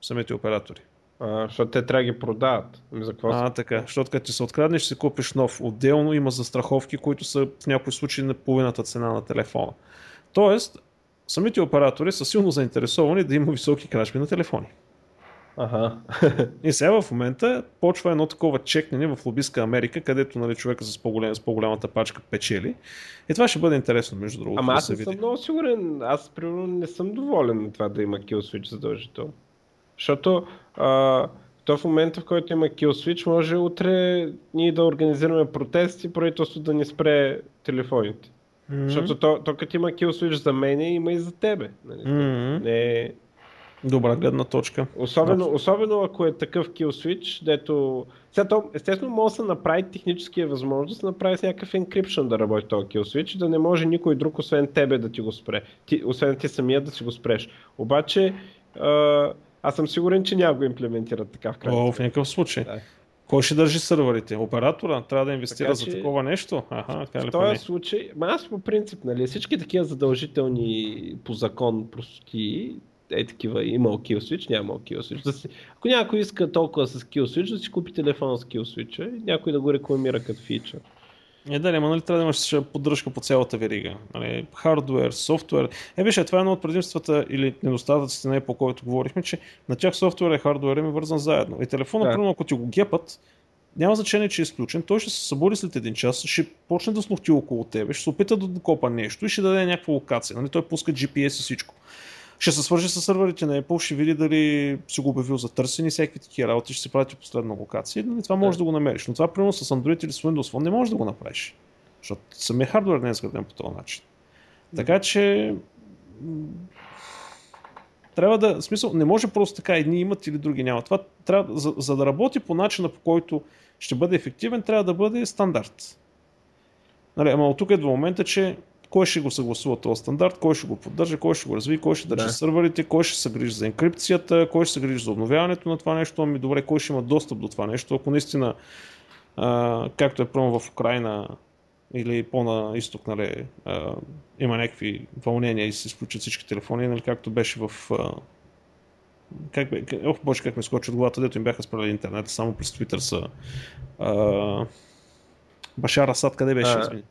Самите оператори. А, защото те трябва да ги продават. Ами за какво а, са? така. Защото като ти се откраднеш, си купиш нов. Отделно има застраховки, които са в някои случаи на половината цена на телефона. Тоест, самите оператори са силно заинтересовани да има високи кражби на телефони. Ага. и сега в момента почва едно такова чекнене в лобистка Америка, където нали, човека с, по-голем, с по-голямата пачка печели. И това ще бъде интересно, между другото. Ама да аз не съм много сигурен. Аз, примерно, не съм доволен на това да има kill switch задължително. Защото а, то в момента, в който има kill switch, може утре ние да организираме протести и правителството да ни спре телефоните. Mm-hmm. Защото то, то като има kill switch за мен, има и за тебе. Нали? Mm-hmm. Не, Добра гледна точка. Особено, да. особено ако е такъв kill switch, дето... Сега то, естествено, може да се направи технически е възможно да направи с някакъв encryption да работи този kill switch, да не може никой друг, освен тебе да ти го спре. Ти, освен ти самия да си го спреш. Обаче, а, аз съм сигурен, че няма го имплементират така в крайна. О, в някакъв случай. Да. Кой ще държи сървърите? Оператора? Трябва да инвестира така, за такова нещо? Аха, в този случай, ма аз по принцип, нали, всички такива задължителни по закон простоти е такива, има kill switch, няма kill switch. Ако някой иска толкова с kill switch, да си купи телефон с kill switch и някой да го рекламира като фичър. Е, да, ама нали трябва да имаш поддръжка по цялата верига. Нали, хардвер, софтуер. Е, виж, това е едно от предимствата или недостатъците, не по който говорихме, че на тях софтуер и хардвер е вързан заедно. И телефона, да. примерно, ако ти го гепат, няма значение, че е изключен, той ще се събуди след един час, ще почне да слухти около тебе, ще се опита да докопа нещо и ще даде някаква локация. Нали? Той пуска GPS и всичко. Ще се свържи с сървърите на Apple, ще види дали си го обявил за търсени, всеки такива работи, ще се прати последна локация. Нали? Това може да. да го намериш. Но това, примерно с Android или с Windows Phone не можеш да го направиш. Защото самия хардвер не е изграден по този начин. Така че трябва да, в смисъл, не може просто така едни имат или други нямат. Това трябва, за, за да работи по начина по който ще бъде ефективен, трябва да бъде стандарт. Нали, ама от тук е до момента, че кой ще го съгласува този стандарт, кой ще го поддържа, кой ще го разви, кой ще държи да. сървърите, кой ще се грижи за енкрипцията, кой ще се грижи за обновяването на това нещо, ами добре, кой ще има достъп до това нещо, ако наистина, а, както е първо в Украина или по-на изток, нали, а, има някакви вълнения и се изключат всички телефони, нали, както беше в а, как бе, ох, боже, как ме скочи от главата, дето им бяха спрели интернет, само през Твитър са а, Башар Асад, къде беше? А,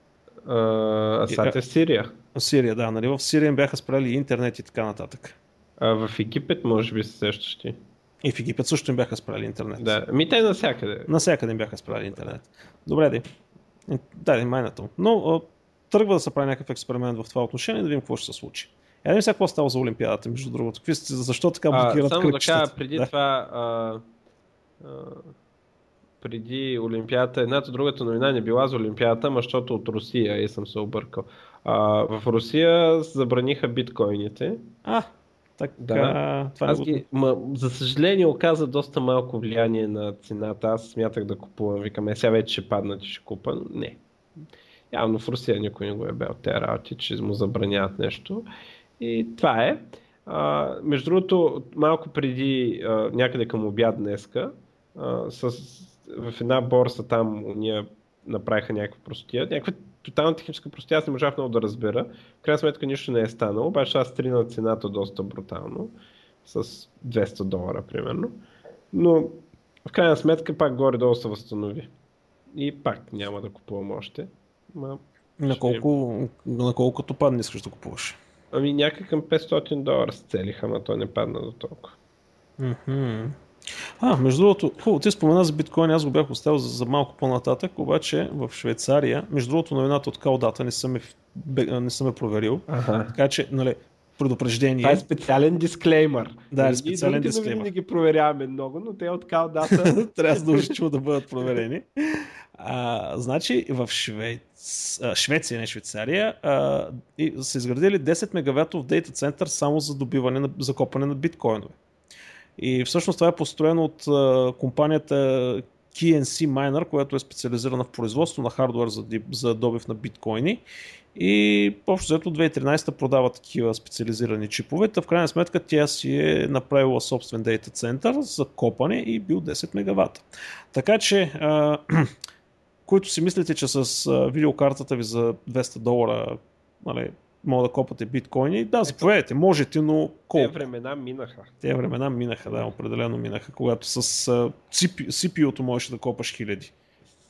Асад е Сирия. В Сирия, да, нали, в Сирия им бяха спрели интернет и така нататък. А в Египет може би се сещаш ти. И в Египет също им бяха спрели интернет. Да, ми те навсякъде. Навсякъде им бяха спрели интернет. Добре, ди. Да, майната. Но тръгва да се прави някакъв експеримент в това отношение, да видим какво ще се случи. Я не сега какво става за Олимпиадата, между другото. Какви сте, защо така блокират Само да кажа, преди да. това, а, а, преди Олимпиадата, едната другата новина не била за Олимпиадата, ама защото от Русия и съм се объркал. А, в Русия забраниха биткоините. А, така, да. това Аз ги, ма, за съжаление оказа доста малко влияние на цената. Аз смятах да купувам. Викаме, сега вече ще паднат и ще купа. Не. Явно в Русия никой не го е бел тези работи, че му забраняват нещо. И това е. А, между другото, малко преди а, някъде към обяд днеска, а, с, в една борса там ние направиха някаква простия, някаква тотална техническа простия, аз не можах много да разбера. В крайна сметка нищо не е станало, обаче аз стрина цената доста брутално, с 200 долара примерно. Но в крайна сметка пак горе-долу се възстанови. И пак няма да купувам още. Ма, на колко, на колко като падне искаш да купуваш? Ами някак към 500 долара се целиха, ама той не падна до толкова. Mm-hmm. А, между другото, хубаво, ти спомена за биткоин, аз го бях оставил за, за малко по-нататък, обаче в Швейцария, между другото новината от Калдата не съм, е, не съм е проверил, ага. така че, нали, предупреждение. Това е специален дисклеймър. Да, е специален дисклеймър. не ги проверяваме много, но те от Калдата [laughs] трябва [laughs] задължително да бъдат проверени. А, значи в Швейц... а, Швеция, не Швейцария, а, и са изградили 10 мегаватов дейта център само за добиване на закопане на биткоинове. И всъщност това е построено от компанията KNC Miner, която е специализирана в производство на хардвер за, за добив на биткоини. И общо взето 2013 продава такива специализирани чипове. В крайна сметка тя си е направила собствен дейта център за копане и бил 10 мегавата. Така че а, [clears throat] които си мислите, че с видеокартата ви за 200 долара нали, мога да копате биткоини, да, заповядайте, можете, но колко? Те времена минаха. Те времена минаха, да, определено минаха, когато с CPU-то можеш да копаш хиляди.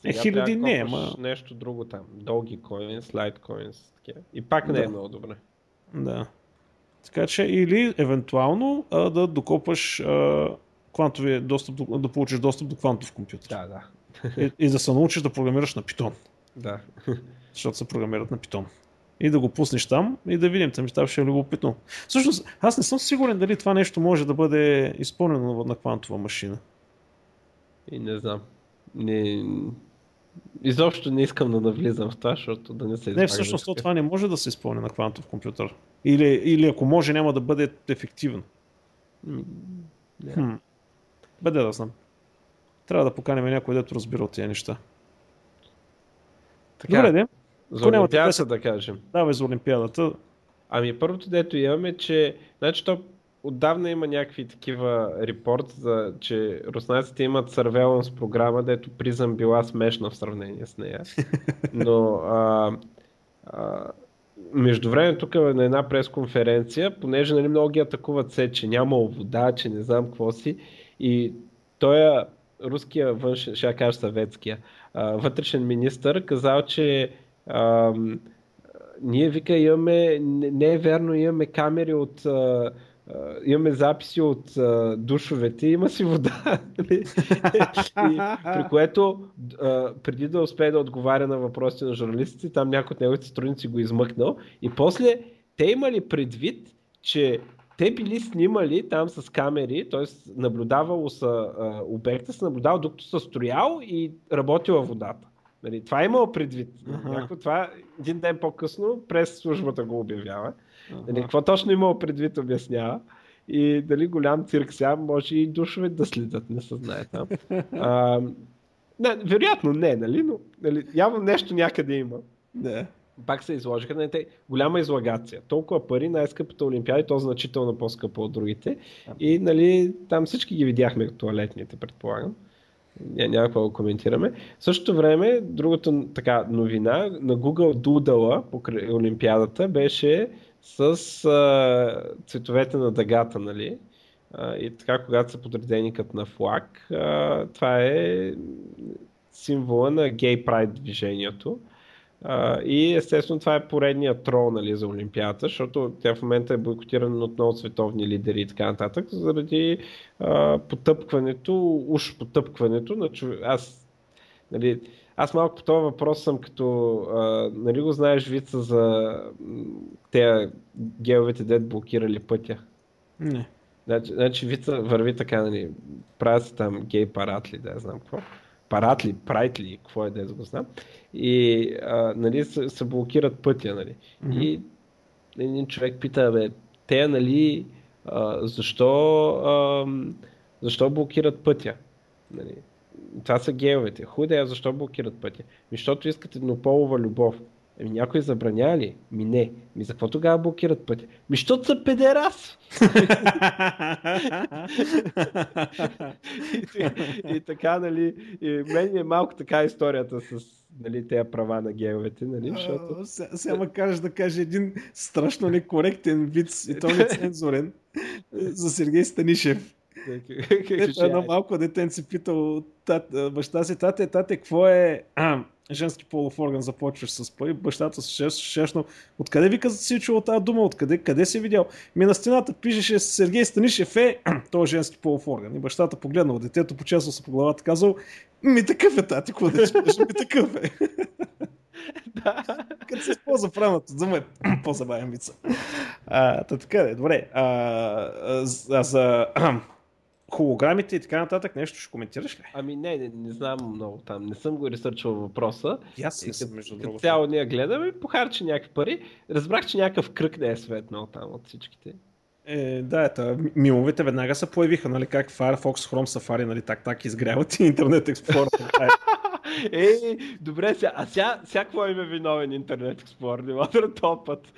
Е, хиляди не, ама... нещо друго там. Дълги коин, слайд коин, И пак не е да. е много добре. Да. Така че, или евентуално а, да докопаш а, квантовия достъп, да получиш достъп до квантов компютър. Да, да и, и да се научиш да програмираш на Python. Да. Защото се програмират на Python. И да го пуснеш там и да видим, там ще е любопитно. Всъщност, аз не съм сигурен дали това нещо може да бъде изпълнено на квантова машина. И не знам. Не... Изобщо не искам да навлизам в това, защото да не се Не, всъщност то това не може да се изпълни на квантов компютър. Или, или ако може, няма да бъде ефективно. Не. Хм. Бъде да знам. Трябва да поканим някой, дето разбира от тези неща. Така, Добре, де. За Олимпиадата да кажем. Давай за Олимпиадата. Ами първото, дето имаме, че значи, то отдавна има някакви такива репорт, за, че руснаците имат surveillance програма, дето призъм била смешна в сравнение с нея. [laughs] Но а, а, между време тук на една пресконференция, понеже нали, много ги атакуват се, че няма вода, че не знам какво си, и той руския външен, ще кажа съветския, а, вътрешен министр казал, че а, ние вика имаме, не, е вярно, имаме камери от а, имаме записи от а, душовете, има си вода. [laughs] Нали? и, при което, а, преди да успее да отговаря на въпросите на журналистите, там някой от неговите страници го измъкнал. И после те имали предвид, че те били снимали там с камери, т.е. наблюдавало са а, обекта, се наблюдавал докато са строял и работила водата. Нали, това е имало предвид. Uh-huh. Някакво това един ден по-късно през службата го обявява. Uh-huh. Нали, какво точно имало предвид обяснява. И дали голям цирк сега може и душове да следят, не се знае там. [laughs] А, не, вероятно не, нали? Но нали, явно нещо някъде има. Не пак се изложиха. Не, те, голяма излагация. Толкова пари, най-скъпата олимпиада, то значително по-скъпо от другите. И нали, там всички ги видяхме туалетните, предполагам. Ня, няма какво да коментираме. В същото време, другата така новина на Google Doodle по Олимпиадата беше с а, цветовете на дъгата, нали? А, и така, когато са подредени като на флаг, а, това е символа на гей прайд движението. И естествено това е поредният трол нали, за Олимпиадата, защото тя в момента е бойкотирана от много световни лидери и така нататък, заради uh, потъпкването, уж потъпкването на човек. Аз, нали, аз малко по този въпрос съм като, uh, нали го знаеш вица за те геовете дед блокирали пътя? Не. Значи, значи вица върви така, нали, правят се там гей парад ли, да знам какво парад ли, прайд ли, какво е да го знам. И а, нали, се, се блокират пътя. Нали. Mm-hmm. И един човек пита, бе, те, нали, а, защо, а, защо блокират пътя? Нали. Това са геовете. Хубаво защо блокират пътя? Защото искат еднополова любов. Еми някой забранява ли? Ми не. Ми за какво тогава блокират пътя? Ми защото са педерас! и, [laughs] и, и, така, нали, и мен е малко така историята с нали, тези права на геовете, нали, защото... Сега ма кажеш да каже един страшно некоректен вид, и то нецензурен, за Сергей Станишев. Ето едно малко детенце питал баща си, тате, тате, какво е женски полов орган започваш с пари, бащата с шешно. Откъде вика си чул тази дума? Откъде? Къде си видял? Ми на стената пишеше Сергей Станишев е, [clears throat] той е женски полов орган. И бащата погледнал детето, почесал се по главата, казал, ми такъв е тати, какво да ти ми такъв е. [laughs] да. Като се използва правилната дума е [clears throat] по-забавен вица. А, така е, добре. А, а, за холограмите и така нататък, нещо ще коментираш ли? Ами не, не, не знам много там. Не съм го ресърчвал въпроса. И аз не съм, между другото. Цяло ние гледаме, похарчи някакви пари. Разбрах, че някакъв кръг не е светнал там от всичките. Е, да, ето, мимовете веднага се появиха, нали, как Firefox, Chrome, Safari, нали, так, так изгряват и Интернет Explorer. [laughs] Ей, добре, сега, а сега, сега какво им е виновен Интернет Explorer? Не мога да топът.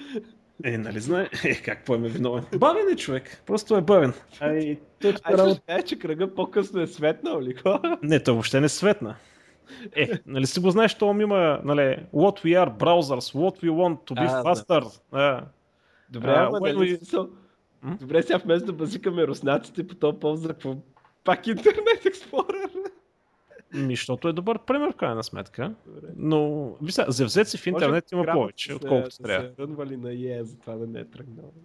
Е, нали знае? [laughs] Е, как поеме виновен? Бавен е човек. Просто е бавен. А и той а, работа... ще че кръга по-късно е светнал ли? [laughs] не, той въобще не е светна. Е, нали си го знаеш, това има, нали, what we are browsers, what we want to be а, faster. А, Добре, а, ама, нали, we... Добре, сега вместо да базикаме руснаците по този повод за какво пак Интернет Explorer. Ми, защото е добър пример, в крайна сметка. Но, вися, си в интернет има повече, отколкото трябва. Се рънвали на ЕС, за това да не е тръгнал. [laughs]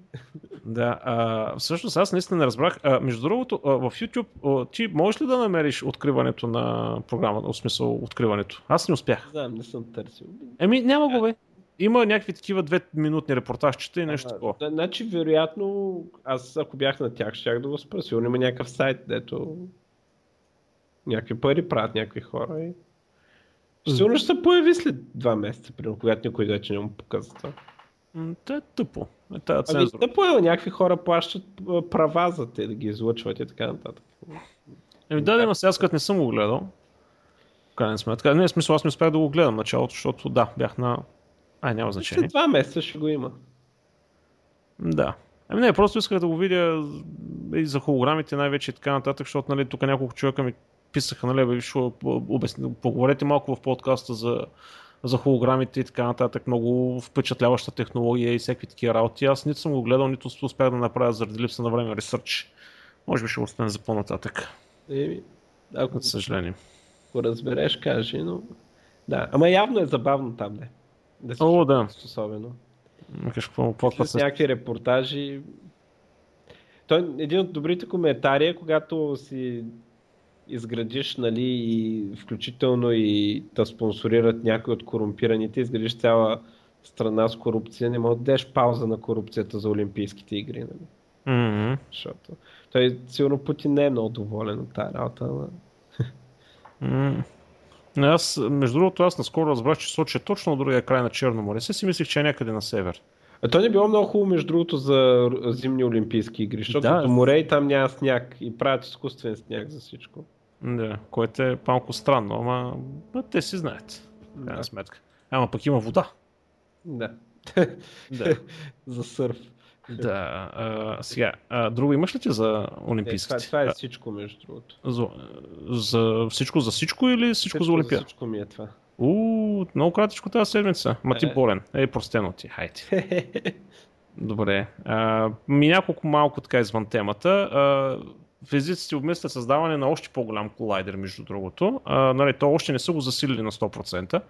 Да, а, всъщност аз наистина не разбрах. А, между другото, а, в YouTube а, ти можеш ли да намериш откриването на програмата, в смисъл откриването? Аз не успях. Знам, не съм търсил. Еми, няма го бе. Има някакви такива две минутни репортажчета и нещо такова. Да, значи, вероятно, аз ако бях на тях, щях да го спра. Сигурно има някакъв сайт, дето някакви пари правят някакви хора и... Сигурно ще се появи след два месеца, примерно, когато никой вече не му показва това. Та е тъпо. Е, тая ами, тъпо е, някакви хора плащат права за те да ги излъчват и така нататък. Еми да, да, сега като не съм го гледал. Крайна сметка. Не, смисъл, аз не успях да го гледам началото, защото да, бях на... Ай, няма значение. След два месеца ще го има. Да. Ами не, просто исках да го видя и за холограмите най-вече и така нататък, защото нали, тук няколко човека ми писаха, нали, бе, шо, обясни, поговорете малко в подкаста за, за холограмите и така нататък. Много впечатляваща технология и всякакви такива работи. Аз нито съм го гледал, нито успях да направя заради липса на време ресърч. Може би ще остане за по-нататък. Еми, Ако, За съжаление. ако разбереш, кажи, но... Да, ама явно е забавно там, не. Да си О, да. особено. Макаш какво плаква С някакви репортажи. Той един от добрите коментари е, когато си изградиш, нали, и включително и да спонсорират някои от корумпираните, изградиш цяла страна с корупция, не мога да дадеш пауза на корупцията за Олимпийските игри, нали? Мгм. Защото той сигурно Путин не е много доволен от тази работа. [laughs] М. Не, Аз, между другото, аз наскоро разбрах, че Сочи е точно на другия край на Черно море. Се си мислих, че е някъде на север. А то не било много хубаво, между другото, за зимни Олимпийски игри, защото Да. до море и там няма сняг и правят изкуствен сняг за всичко. Да, което е малко странно, ама те си знаят. В крайна Да. сметка. Ама пък има вода. Да. Да. [laughs] за сърф. да. А, сега, а, друго имаш ли ти за Е, това, Олимпийските? това е всичко, между другото. за, за всичко за всичко или всичко, за Олимпиада? Всичко ми е това. У, много кратичко тази седмица. Ма ти Е. болен. Ей, простено ти. Хайде. [laughs] Добре. А, ми няколко малко така извън темата. А, физиците обмислят създаване на още по-голям колайдер, между другото. А, нали, то още не са го засилили на 100%.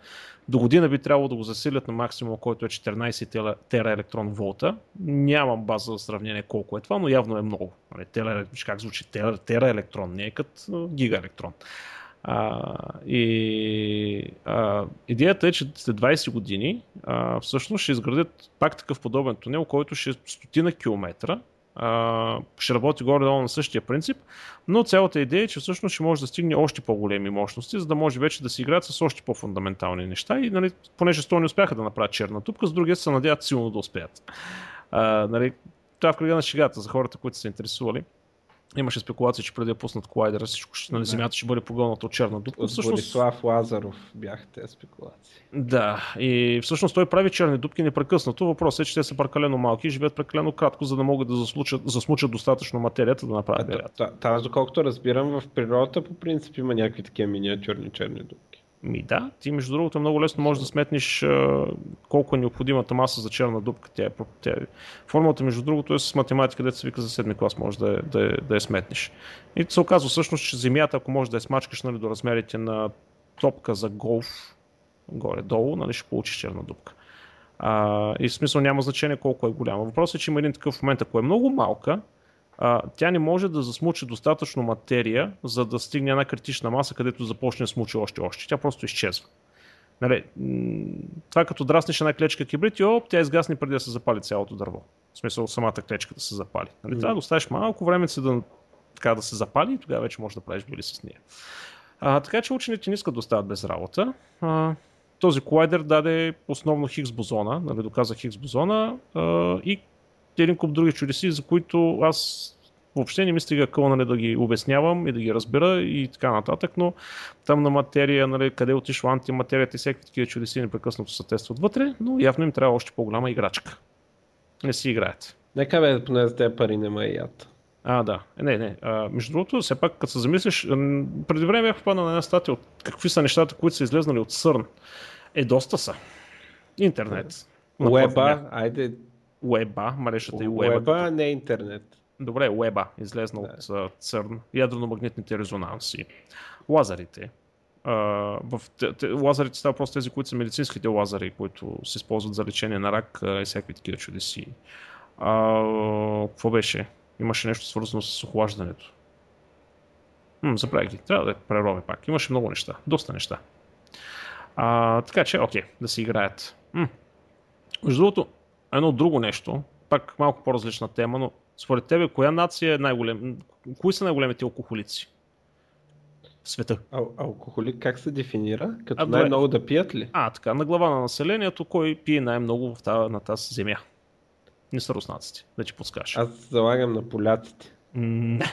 До година би трябвало да го засилят на максимум, който е 14 тера, електрон волта. Нямам база за сравнение колко е това, но явно е много. Нали, тера, как звучи тера, тера електрон, не е като гига електрон. А, и а, идеята е, че след 20 години а, всъщност ще изградят пак такъв подобен тунел, който ще е стотина километра. Ще работи горе-долу на същия принцип, но цялата идея е, че всъщност ще може да стигне още по-големи мощности, за да може вече да се играят с още по-фундаментални неща. И нали, понеже с не успяха да направят черна тупка, с другия се надяват силно да успеят. А, нали, това в кръга на шегата за хората, които са интересували. Имаше спекулации, че преди да пуснат колайдера, всичко, ще- нали, Да. Земята ще бъде погълната от черна дупка. От Борислав Лазаров бяха тези спекулации. Да, и всъщност той прави черни дупки непрекъснато. Въпросът е, че те са прекалено малки и живеят прекалено кратко, за да могат да заслучат, засмучат достатъчно материята да направят аз доколкото разбирам, в природата по принцип има някакви такива миниатюрни черни дупки. Ми да, ти между другото много лесно можеш да сметнеш а, колко е необходимата маса за черна дупка. Тя е, тя е. Формулата между другото е с математика, където се вика за седми клас, може да, е, да, е, да я сметнеш. И се оказва всъщност, че Земята, ако можеш да я смачкаш нали, до размерите на топка за голф, горе-долу, нали, ще получиш черна дупка. А, и в смисъл няма значение колко е голяма. Въпросът е, че има един такъв момент, ако е много малка, а, тя не може да засмучи достатъчно материя, за да стигне една критична маса, където започне да смучи още още. Тя просто изчезва. Нали, това като драснеш една клечка кибрид и оп, тя изгасне преди да се запали цялото дърво. В смисъл самата клечка да се запали. Нали, Мгм. Трябва да оставиш малко време си да, така, да се запали и тогава вече можеш да правиш били с нея. А, така че учените не искат да остават без работа. А, този колайдер даде основно Хигс бозона, нали, доказа Хигс бозона а, и един куп други чудеси, за които аз въобще не ми стига къл нали, да ги обяснявам и да ги разбера и така нататък, но там на материя, нали, къде отишла антиматерията и всякакви такива чудеси непрекъснато се тестват вътре, но явно им трябва още по-голяма играчка. Не си играят. Нека бе, поне за тези пари ме яд. А, да. Е, Не, не. А, между другото, все пак, като се замислиш, преди време бях попаднал на една статия от какви са нещата, които са излезнали от СърН. Е, доста са. Интернет. Уеба, айде, Уеба, мрежата и уеба. уеба, не интернет. Добре, уеба, излезна Да. от ЦЕРН, ядрено-магнитните резонанси, лазерите. А, в те, те, лазерите става просто тези, които са медицинските лазери, които се използват за лечение на рак а, и всякакви такива чудеси. А, какво беше? Имаше нещо свързано с охлаждането. М, забравих ги. Трябва да преробя пак. Имаше много неща. Доста неща. А, така че, окей, да си играят. М. Между другото, едно друго нещо, пак малко по-различна тема, но според тебе, коя нация е най-голем... Кои са най-големите алкохолици? В света. Ал- алкохолик как се дефинира? Като А, най-много да пият ли? А, така, на глава на населението, кой пие най-много в тази, на тази земя? Не са руснаците, да ти подскажа. Аз залагам на поляците. Не,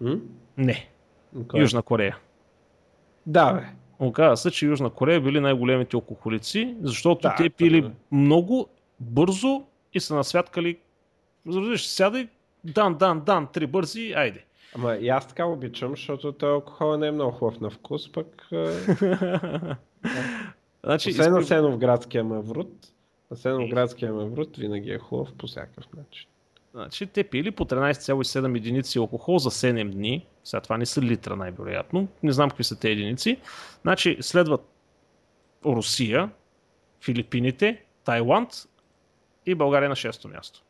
М? не. Кой? Южна Корея. Да, бе. Оказва се, че Южна Корея били най-големите алкохолици, защото Да, те пили това е. много бързо и са насвяткали. Разбираш, сядай, дан, дан, дан, три бързи, айде. Ама и аз така обичам, защото този алкохол не е много хубав на вкус, пък е, [laughs] значи, освен на искам- Сеновградския маврут, на Сеновградския маврут винаги е хубав по всякакъв начин. Значи, те пили по 13,7 единици алкохол за 7 дни. Сега това не са литра най-вероятно. Не знам какви са те единици. Значи следват Русия, Филипините, Тайланд и България на 6-то място.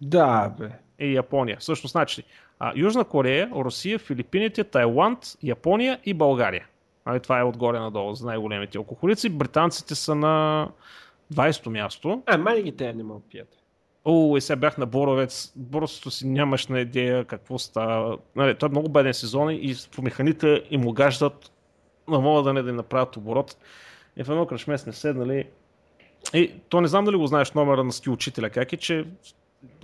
Да, бе. И Япония. Също значи а, Южна Корея, Русия, Филипините, Тайланд, Япония и България. Али, това е отгоре надолу за най-големите алкохолици. Британците са на 20-то място. А, май ги те не могат пият. О, и сега бях на Боровец. Просто си нямаш на идея какво става. Нали, той е много беден сезон и по механите им огаждат, но могат да не да им направят оборот. И в едно кръшме сме седнали. И то не знам дали го знаеш номера на ски учителя, как е, че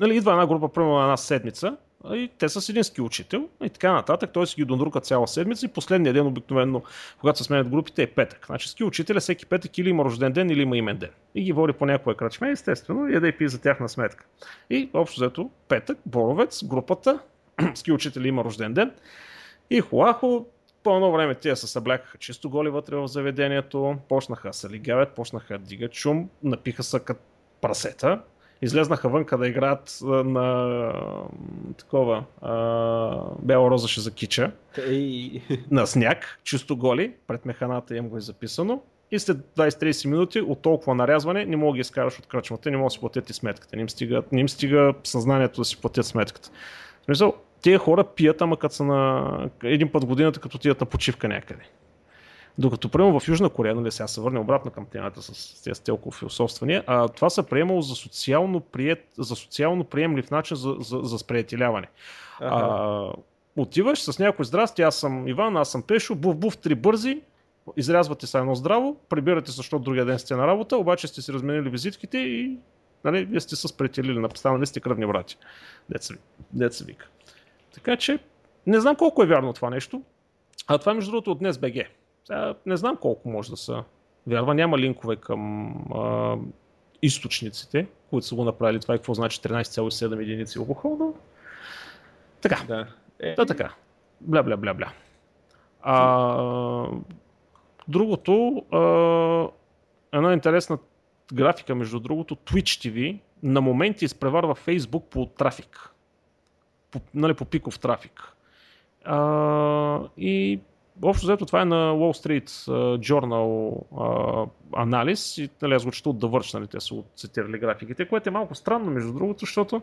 нали, идва една група, примерно една седмица, и те са с един ски учител и така нататък. Той си ги дондрука цяла седмица и последния ден обикновено, когато се сменят групите, е петък. Значи ски учителя всеки петък или има рожден ден, или има имен ден. И ги води по някоя кръчме, естествено, и да и пи за тяхна сметка. И общо взето петък, Боровец, групата, [clears throat] ски учителя има рожден ден. И хуахо, по едно време тия се съблякаха чисто голи вътре в заведението, почнаха да се лигавят, почнаха да дигат шум, напиха се като прасета, излезнаха вънка да играят на такова бяла роза ще за кича. Ей. На сняг, чисто голи, пред механата им го е записано. И след 20-30 минути от толкова нарязване не мога да ги изкараш от кръчмата, не мога да си платят и сметката. Не им стига, не им стига съзнанието да си платят сметката. В смисъл, тези хора пият, ама като са на един път годината, като отидат на почивка някъде. Докато, примерно в Южна Корея, нали, сега се върне обратно към темата с тези стелкови философствания, а това се приемало за социално, прият, за социално приемлив начин за, за, за сприятеляване. Ага. А, отиваш с някой здрасти, аз съм Иван, аз съм Пешо, був, був, три бързи, изрязвате се едно здраво, прибирате се, защото другия ден сте на работа, обаче сте си разменили визитките и нали, вие сте се сприятелили, станали сте кръвни брати. Деца, деца вика. Така че, не знам колко е вярно това нещо, а това между другото от днес БГ. Сега не знам колко може да са. Вярва, няма линкове към а, източниците, които са го направили това и какво значи 13,7 единици алкохол, но така. Да. Е... Да, така. Бля, бля, бля, бля. А, другото, а, една интересна графика, между другото, Twitch TV на моменти изпреварва Facebook по трафик. По, нали, по пиков трафик. А, и общо взето това е на Wall Street Journal а, анализ и нали, аз го чета от да върш, нали, те са цитирали графиките, което е малко странно между другото, защото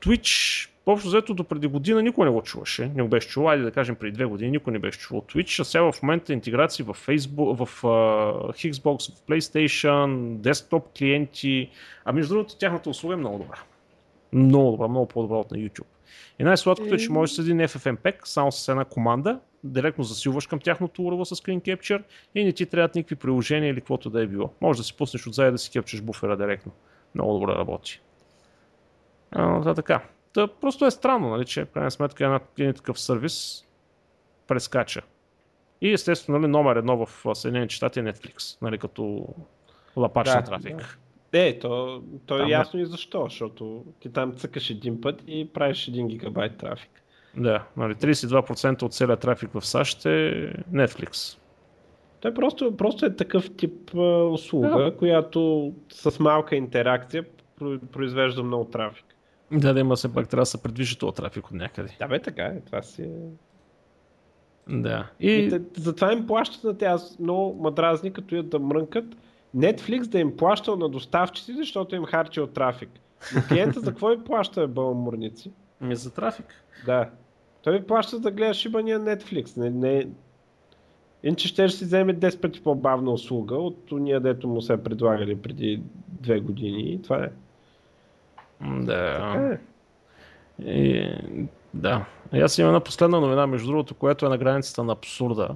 Twitch общо взето до преди година никой не го чуваше, не го беше чувал, айде да кажем преди две години никой не беше чувал Twitch, а сега в момента интеграции в Facebook, в uh, Xbox, в PlayStation, десктоп клиенти, а между другото тяхната услуга е много добра. Много добра, много по-добра от на YouTube. И най-сладкото е, че можеш с един FFmpeg, само с една команда, директно засилваш към тяхното урово с Clean Capture и не ти трябват никакви приложения или каквото да е било. Може да си пуснеш отзад да си кепчеш буфера директно. Много добре работи. А, да, така. Та, просто е странно, нали, че в крайна сметка една, един такъв сервис прескача. И естествено, нали, номер едно в Съединените щати е Netflix, нали, като лапач да, на трафик. Да. Е, то, то е там, ясно и защо, защото ти там цъкаш един път и правиш 1 гигабайт трафик. Да, нали, 32% от целият трафик в САЩ е Netflix. Той просто, просто е такъв тип а, услуга, да. която с малка интеракция произвежда много трафик. Да, да има се пак трябва да се предвижи този трафик от някъде. Да, бе, така е. Това си е. Да. И... и те, затова им плащат на тях много мадразни, като ядат да мрънкат. Netflix да им плащал на доставчици, защото им харчил трафик. Но клиента за какво им плаща, бълмурници? Ми за трафик. Да. Той ви плаща да гледаш шибания Netflix. Не, не... Иначе ще си вземе 10 пъти по-бавна услуга от уния, дето му се предлагали преди две години. И това е. Да. Е. И, да. И аз имам една последна новина, между другото, която е на границата на абсурда.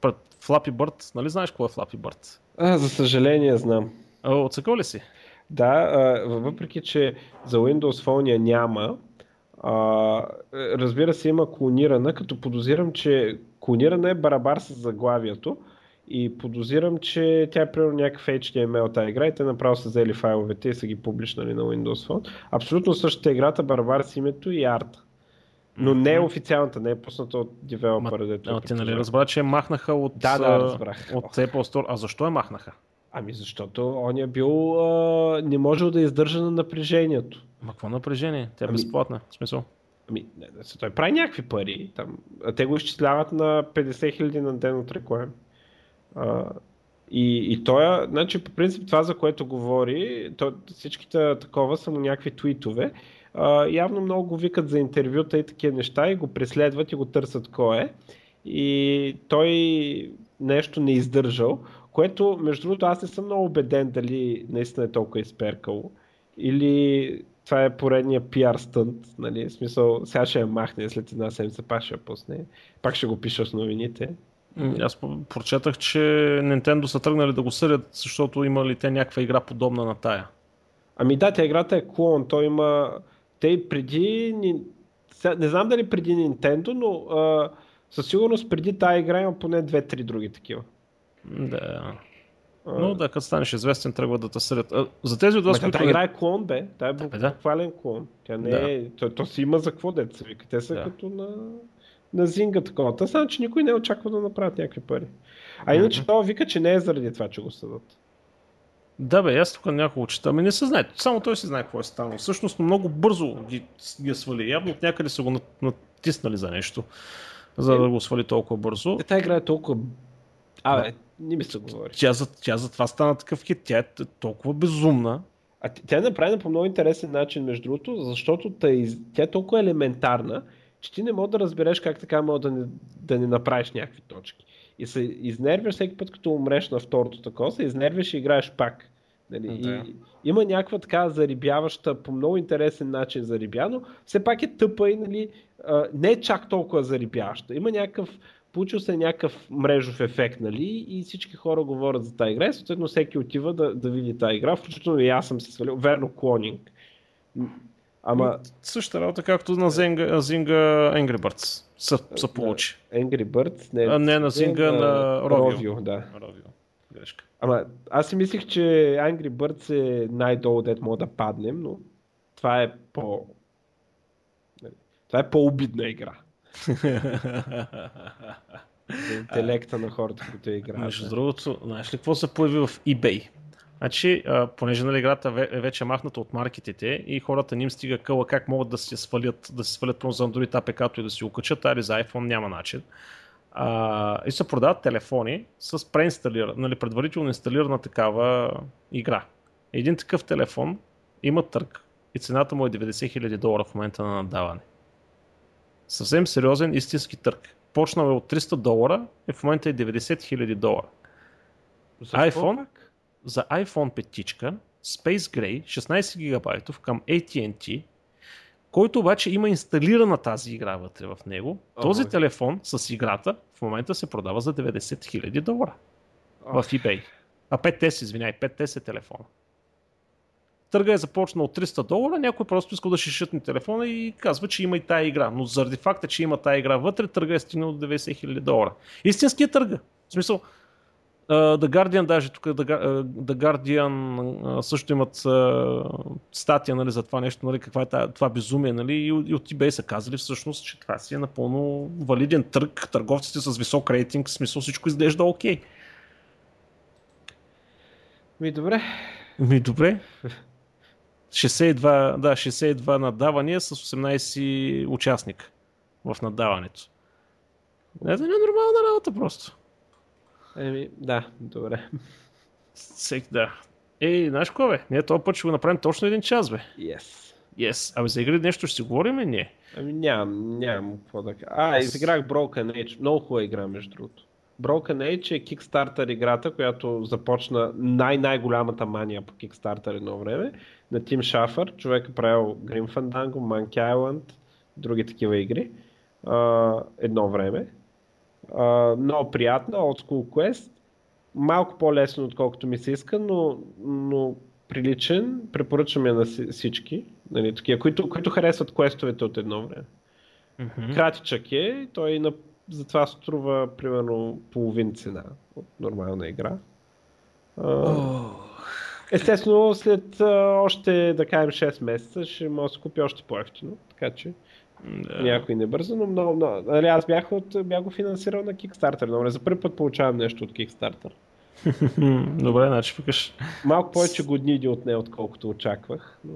Пред Flappy Bird, нали знаеш какво е Flappy Bird? А, за съжаление знам. Оцъкал ли си? Да, въпреки че за Windows Phone няма, а, разбира се, има клонирана, като подозирам, че клонирана е барабар с заглавието и подозирам, че тя е примерно някакъв HTML тази игра и те направо са взели файловете и са ги публичнали на Windows Phone. Абсолютно същата играта, барабар с името и арта. Но не е официалната, не е пусната от девелопера. Ма, ти нали разбра, че махнаха от, да, да, разбрах. от Apple Store. А защо я махнаха? Ами защото он е бил, а, не можел да издържа на напрежението. Ма какво напрежение? Тя е Ами- безплатна. В смисъл. Ами, не, не, той прави някакви пари. Там, а те го изчисляват на 50 хиляди на ден от реклами. А, и, и той, значи, по принцип това, за което говори, то, всичките такова са му някакви твитове. А, явно много го викат за интервюта и такива неща и го преследват и го търсят кой е. И той нещо не издържал, което, между другото, аз не съм много убеден дали наистина е толкова изперкало. Или това е поредния пиар стънт, нали, в смисъл, сега ще я махне след една седмица, пак ще я пусне, пак ще го пиша с новините. Аз прочетах, че Nintendo са тръгнали да го съдят, защото имали те някаква игра подобна на тая. Ами да, тя играта е клон, той има, те преди, не знам дали преди Nintendo, но а, със сигурност преди тази игра има поне 2-3 други такива. Да. А, Но да, като станеш известен, тръгва да те съдят. За тези от вас, които... не- игра е клон, бе. Тя е да. буквален клон. Тя не Да. е... То, то си има за какво деца вика. Те са Да. като на, на Зинга такова. Та само, че никой не очаква да направят някакви пари. А иначе това вика, че не е заради това, че го съдат. Да, бе, аз тук няколко чета. Ами не се знае. Само той си знае какво е станало. Всъщност много бързо ги, ги е свали. Явно от някъде са го нат- натиснали за нещо, за да го свали толкова бързо. Е, тази игра е толкова... Абе, не ми се говори. Тя за, тя за това стана такъв хит. Тя е толкова безумна. А тя е направена по много интересен начин, между другото, защото тъй, тя е толкова елементарна, че ти не можеш да разбереш как така мога да не, да не направиш някакви точки. И се изнервяш всеки път, като умреш на второто такова, се изнервяш и играеш пак. Нали? Да. И, има някаква така зарибяваща, по много интересен начин зарибя, но все пак е тъпа и нали, а, не е чак толкова зарибяваща. Има някакъв, получил се някакъв мрежов ефект, нали, и всички хора говорят за тази игра, и съответно всеки отива да, да види тази игра, включително и аз съм се свалил, верно клонинг. Ама Същата работа, както на Зенга, Зинга Angry Birds са, са получи. Angry Birds, не, А, не, на Zynga, на Rovio. Rovio, да. Ровио. Грешка. Ама аз си мислих, че Angry Birds е най-долу, дет мога да паднем, но това е по... нали, Това е по-обидна игра. [laughs] За интелекта на хората, които играят. Между да. другото, знаеш ли какво се появи в eBay? Значи, а, понеже нали, играта е вече махната от маркетите и хората не им стига къла как могат да я свалят, да си свалят за Android APK и да си го качат, али за iPhone няма начин. А, и се продават телефони с преинсталирана, нали, предварително инсталирана такава игра. Един такъв телефон има търг и цената му е 90 000 долара в момента на надаване. Съвсем сериозен истински търг. Почнал е от 300 долара и в момента е 90 000 долара. Защо iPhone? За iPhone 5 Space Gray 16 гигабайтов към AT&T, който обаче има инсталирана тази игра вътре в него. Този Ой. телефон с играта в момента се продава за 90 000 долара в eBay. А 5S, извиняй, 5S е телефона. Търга е започнал от 300 долара, някой просто иска да шишитне телефона и казва, че има и тая игра. Но заради факта, че има тая игра вътре, търга е стигнал до 90 000 долара. Истинският търга. В смисъл, The Guardian, даже тук The, Gu- The Guardian също имат статия нали, за това нещо, нали, каква е това безумие, нали, и, от- eBay са казали всъщност, че това си е напълно валиден търг, търговците с висок рейтинг, в смисъл всичко изглежда окей. Ми добре. Ми добре. 62, да, 62 надавания с 18 участника в надаването. Не, това не е нормална работа просто. Еми, да, добре. Всеки, да. Ей, знаеш какво бе? Ние този път ще го направим точно един час, бе. Yes. Yes. Абе за игри нещо ще си говорим ли? Не. Ами нямам, нямам какво да кажа. А, изиграх Broken Age. Много хубава игра, между другото. Broken Age е Kickstarter играта, която започна най-най-голямата мания по Kickstarter едно време. На Тим Шафър, човек е правил Grim Fandango, Monkey Island, други такива игри. А, едно време. А, много приятна, Old School Quest. Малко по-лесно, отколкото ми се иска, но, но приличен. Препоръчвам я на си- всички, нали, такива, които, които харесват квестовете от едно време. Кратичък е, той на, затова струва примерно половин цена от нормална игра. А, Естествено, след а, още, да кажем, 6 месеца ще може да се купи още по-ефтино, така че Да. някой не бърза, но много, много. Нали, аз бях, от, бях го финансирал на Kickstarter, но за първи път получавам нещо от Kickstarter. [laughs] Добре, значи викаш. Малко повече години от не, отколкото очаквах. Но...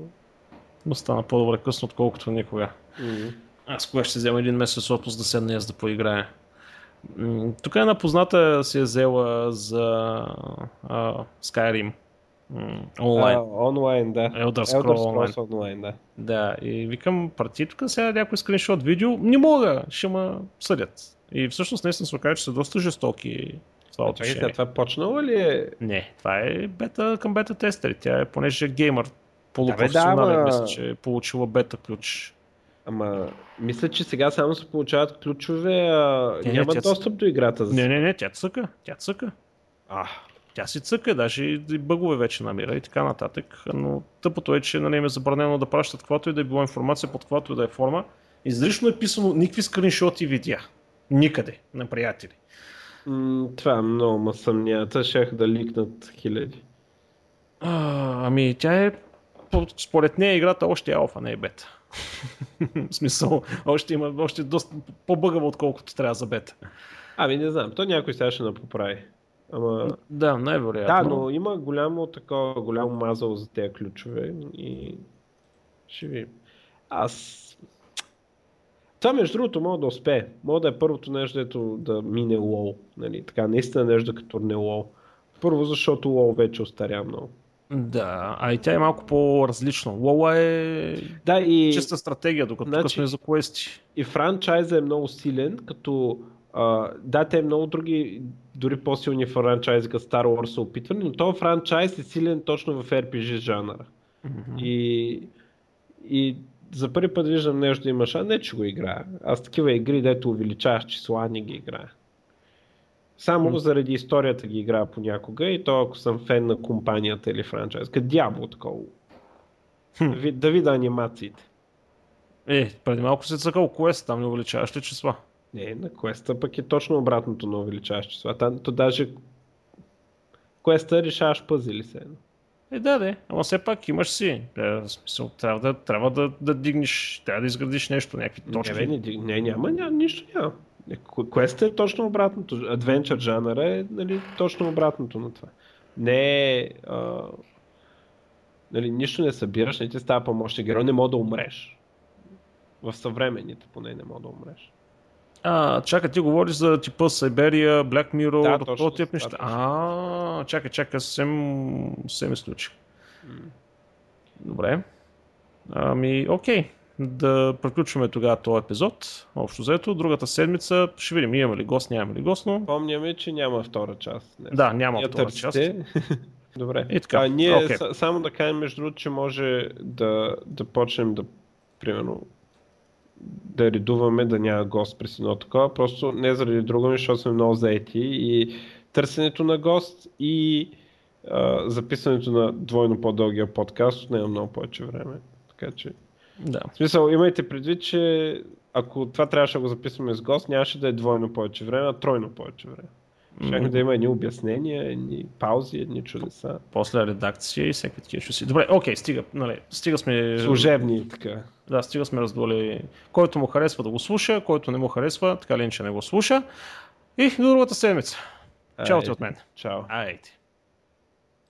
но стана по-добре късно, отколкото никога. Mm. Аз кога ще взема един месец отпуск да седна аз да поиграя. Тук една позната си е взела за а, Skyrim онлайн. А, онлайн, да. Elder Elder Scroll Scrolls онлайн, да. Да, и викам, парти тук сега някой скриншот видео, не мога, ще ме съдят. И всъщност наистина се оказа, че са доста жестоки това А, Чакай това почнало ли е? Не, това е бета към бета тестери. Тя е, понеже е геймър, полупрофесионален, ама- мисля, че е получила бета ключ. Ама, мисля, че сега само се получават ключове, а Не, не, няма тя- достъп до играта. За... Не, не, не, тя цъка, тя цъка. А, Тя си цъка, даже и бъгове вече намира и така нататък. Но тъпото е, че нали, им е забранено да пращат каквато и да е била информация под каквато и да е форма. Изрично е писано никакви скриншоти и видеа. Никъде, на приятели. м- това много ма съмняват. Щях да ликнат хиляди. А, ами тя е, по- според нея играта още е алфа, не е бета. В смисъл, още има още доста по-бъгава, отколкото трябва за бета. Ами не знам, то някой сега ще направи. Ама... Да, Да, най-вероятно. но има голямо такова, голямо мазало за тези ключове и ще видим. Аз... Това между другото мога да успее. Мога да е първото нещо, дето да мине лоу. Нали? Така, наистина нещо да като не лоу. Първо, защото лоу вече остаря много. Да, а и тя е малко по-различно. Лола е Да, и, чиста стратегия, докато тук Значи- сме за квести. и франчайза е много силен, като а, да, те много други, дори по-силни франчайзи, като Star Wars са опитвани, но този франчайз е силен точно в RPG жанра. И, и за първи път виждам нещо да имаш, а не че го играя. Аз такива игри, дето увеличаваш числа, не ги играя. Само М. заради историята ги играя понякога и то ако съм фен на компанията или франчайз. Като дявол такова. Ви- да видя анимациите. Е, преди малко си цъкал квест, там не увеличаваш ли числа? Не, на квеста пък е точно обратното на увеличаваш числа. Там, то даже квеста решаваш пъзели се. Е, да, да, ама все пак имаш си. Е, в смисъл, трябва да, трябва да, да дигнеш, трябва да изградиш нещо, някакви точки. Не, не, не, няма, няма, нищо няма. Е, ку- Квест е точно обратното. Adventure жанъра е нали, точно обратното на това. Не е... Нали, нищо не събираш, не ти става помощник герой, не мога да умреш. В съвременните поне не мога да умреш. А, чакай, ти говориш за типа Siberia, Black Mirror, Да, да, точно, тип да, неща. точно. А, чакай, чакай, съвсем, съвсем изключи. Добре. Ами, окей. Да приключваме тогава този епизод. Общо взето, другата седмица ще видим имаме ли гост, нямаме ли гост, но Помняме, че няма втора част. днес. да, няма Я втора част. търсите. [laughs] Добре. И така, А, ние са- само да кажем, между другото, че може да, да почнем да, примерно, да редуваме да няма гост през едно такова, просто не заради друго, защото сме много заети и търсенето на гост и а, записването на двойно по-дългия подкаст отнема много повече време. Така че, Да. в смисъл, имайте предвид, че ако това трябваше да го записваме с гост, нямаше да е двойно повече време, а тройно повече време. Щяхме да има едни обяснения, едни паузи, едни чудеса. После редакция и всеки такива чувства. Добре, окей, стига, нали, стига сме... Служебни така. Да, стига сме раздули. Който му харесва да го слуша, който не му харесва, така ли че не го слуша. И до другата седмица. Чао ти от мен. Чао. Айде.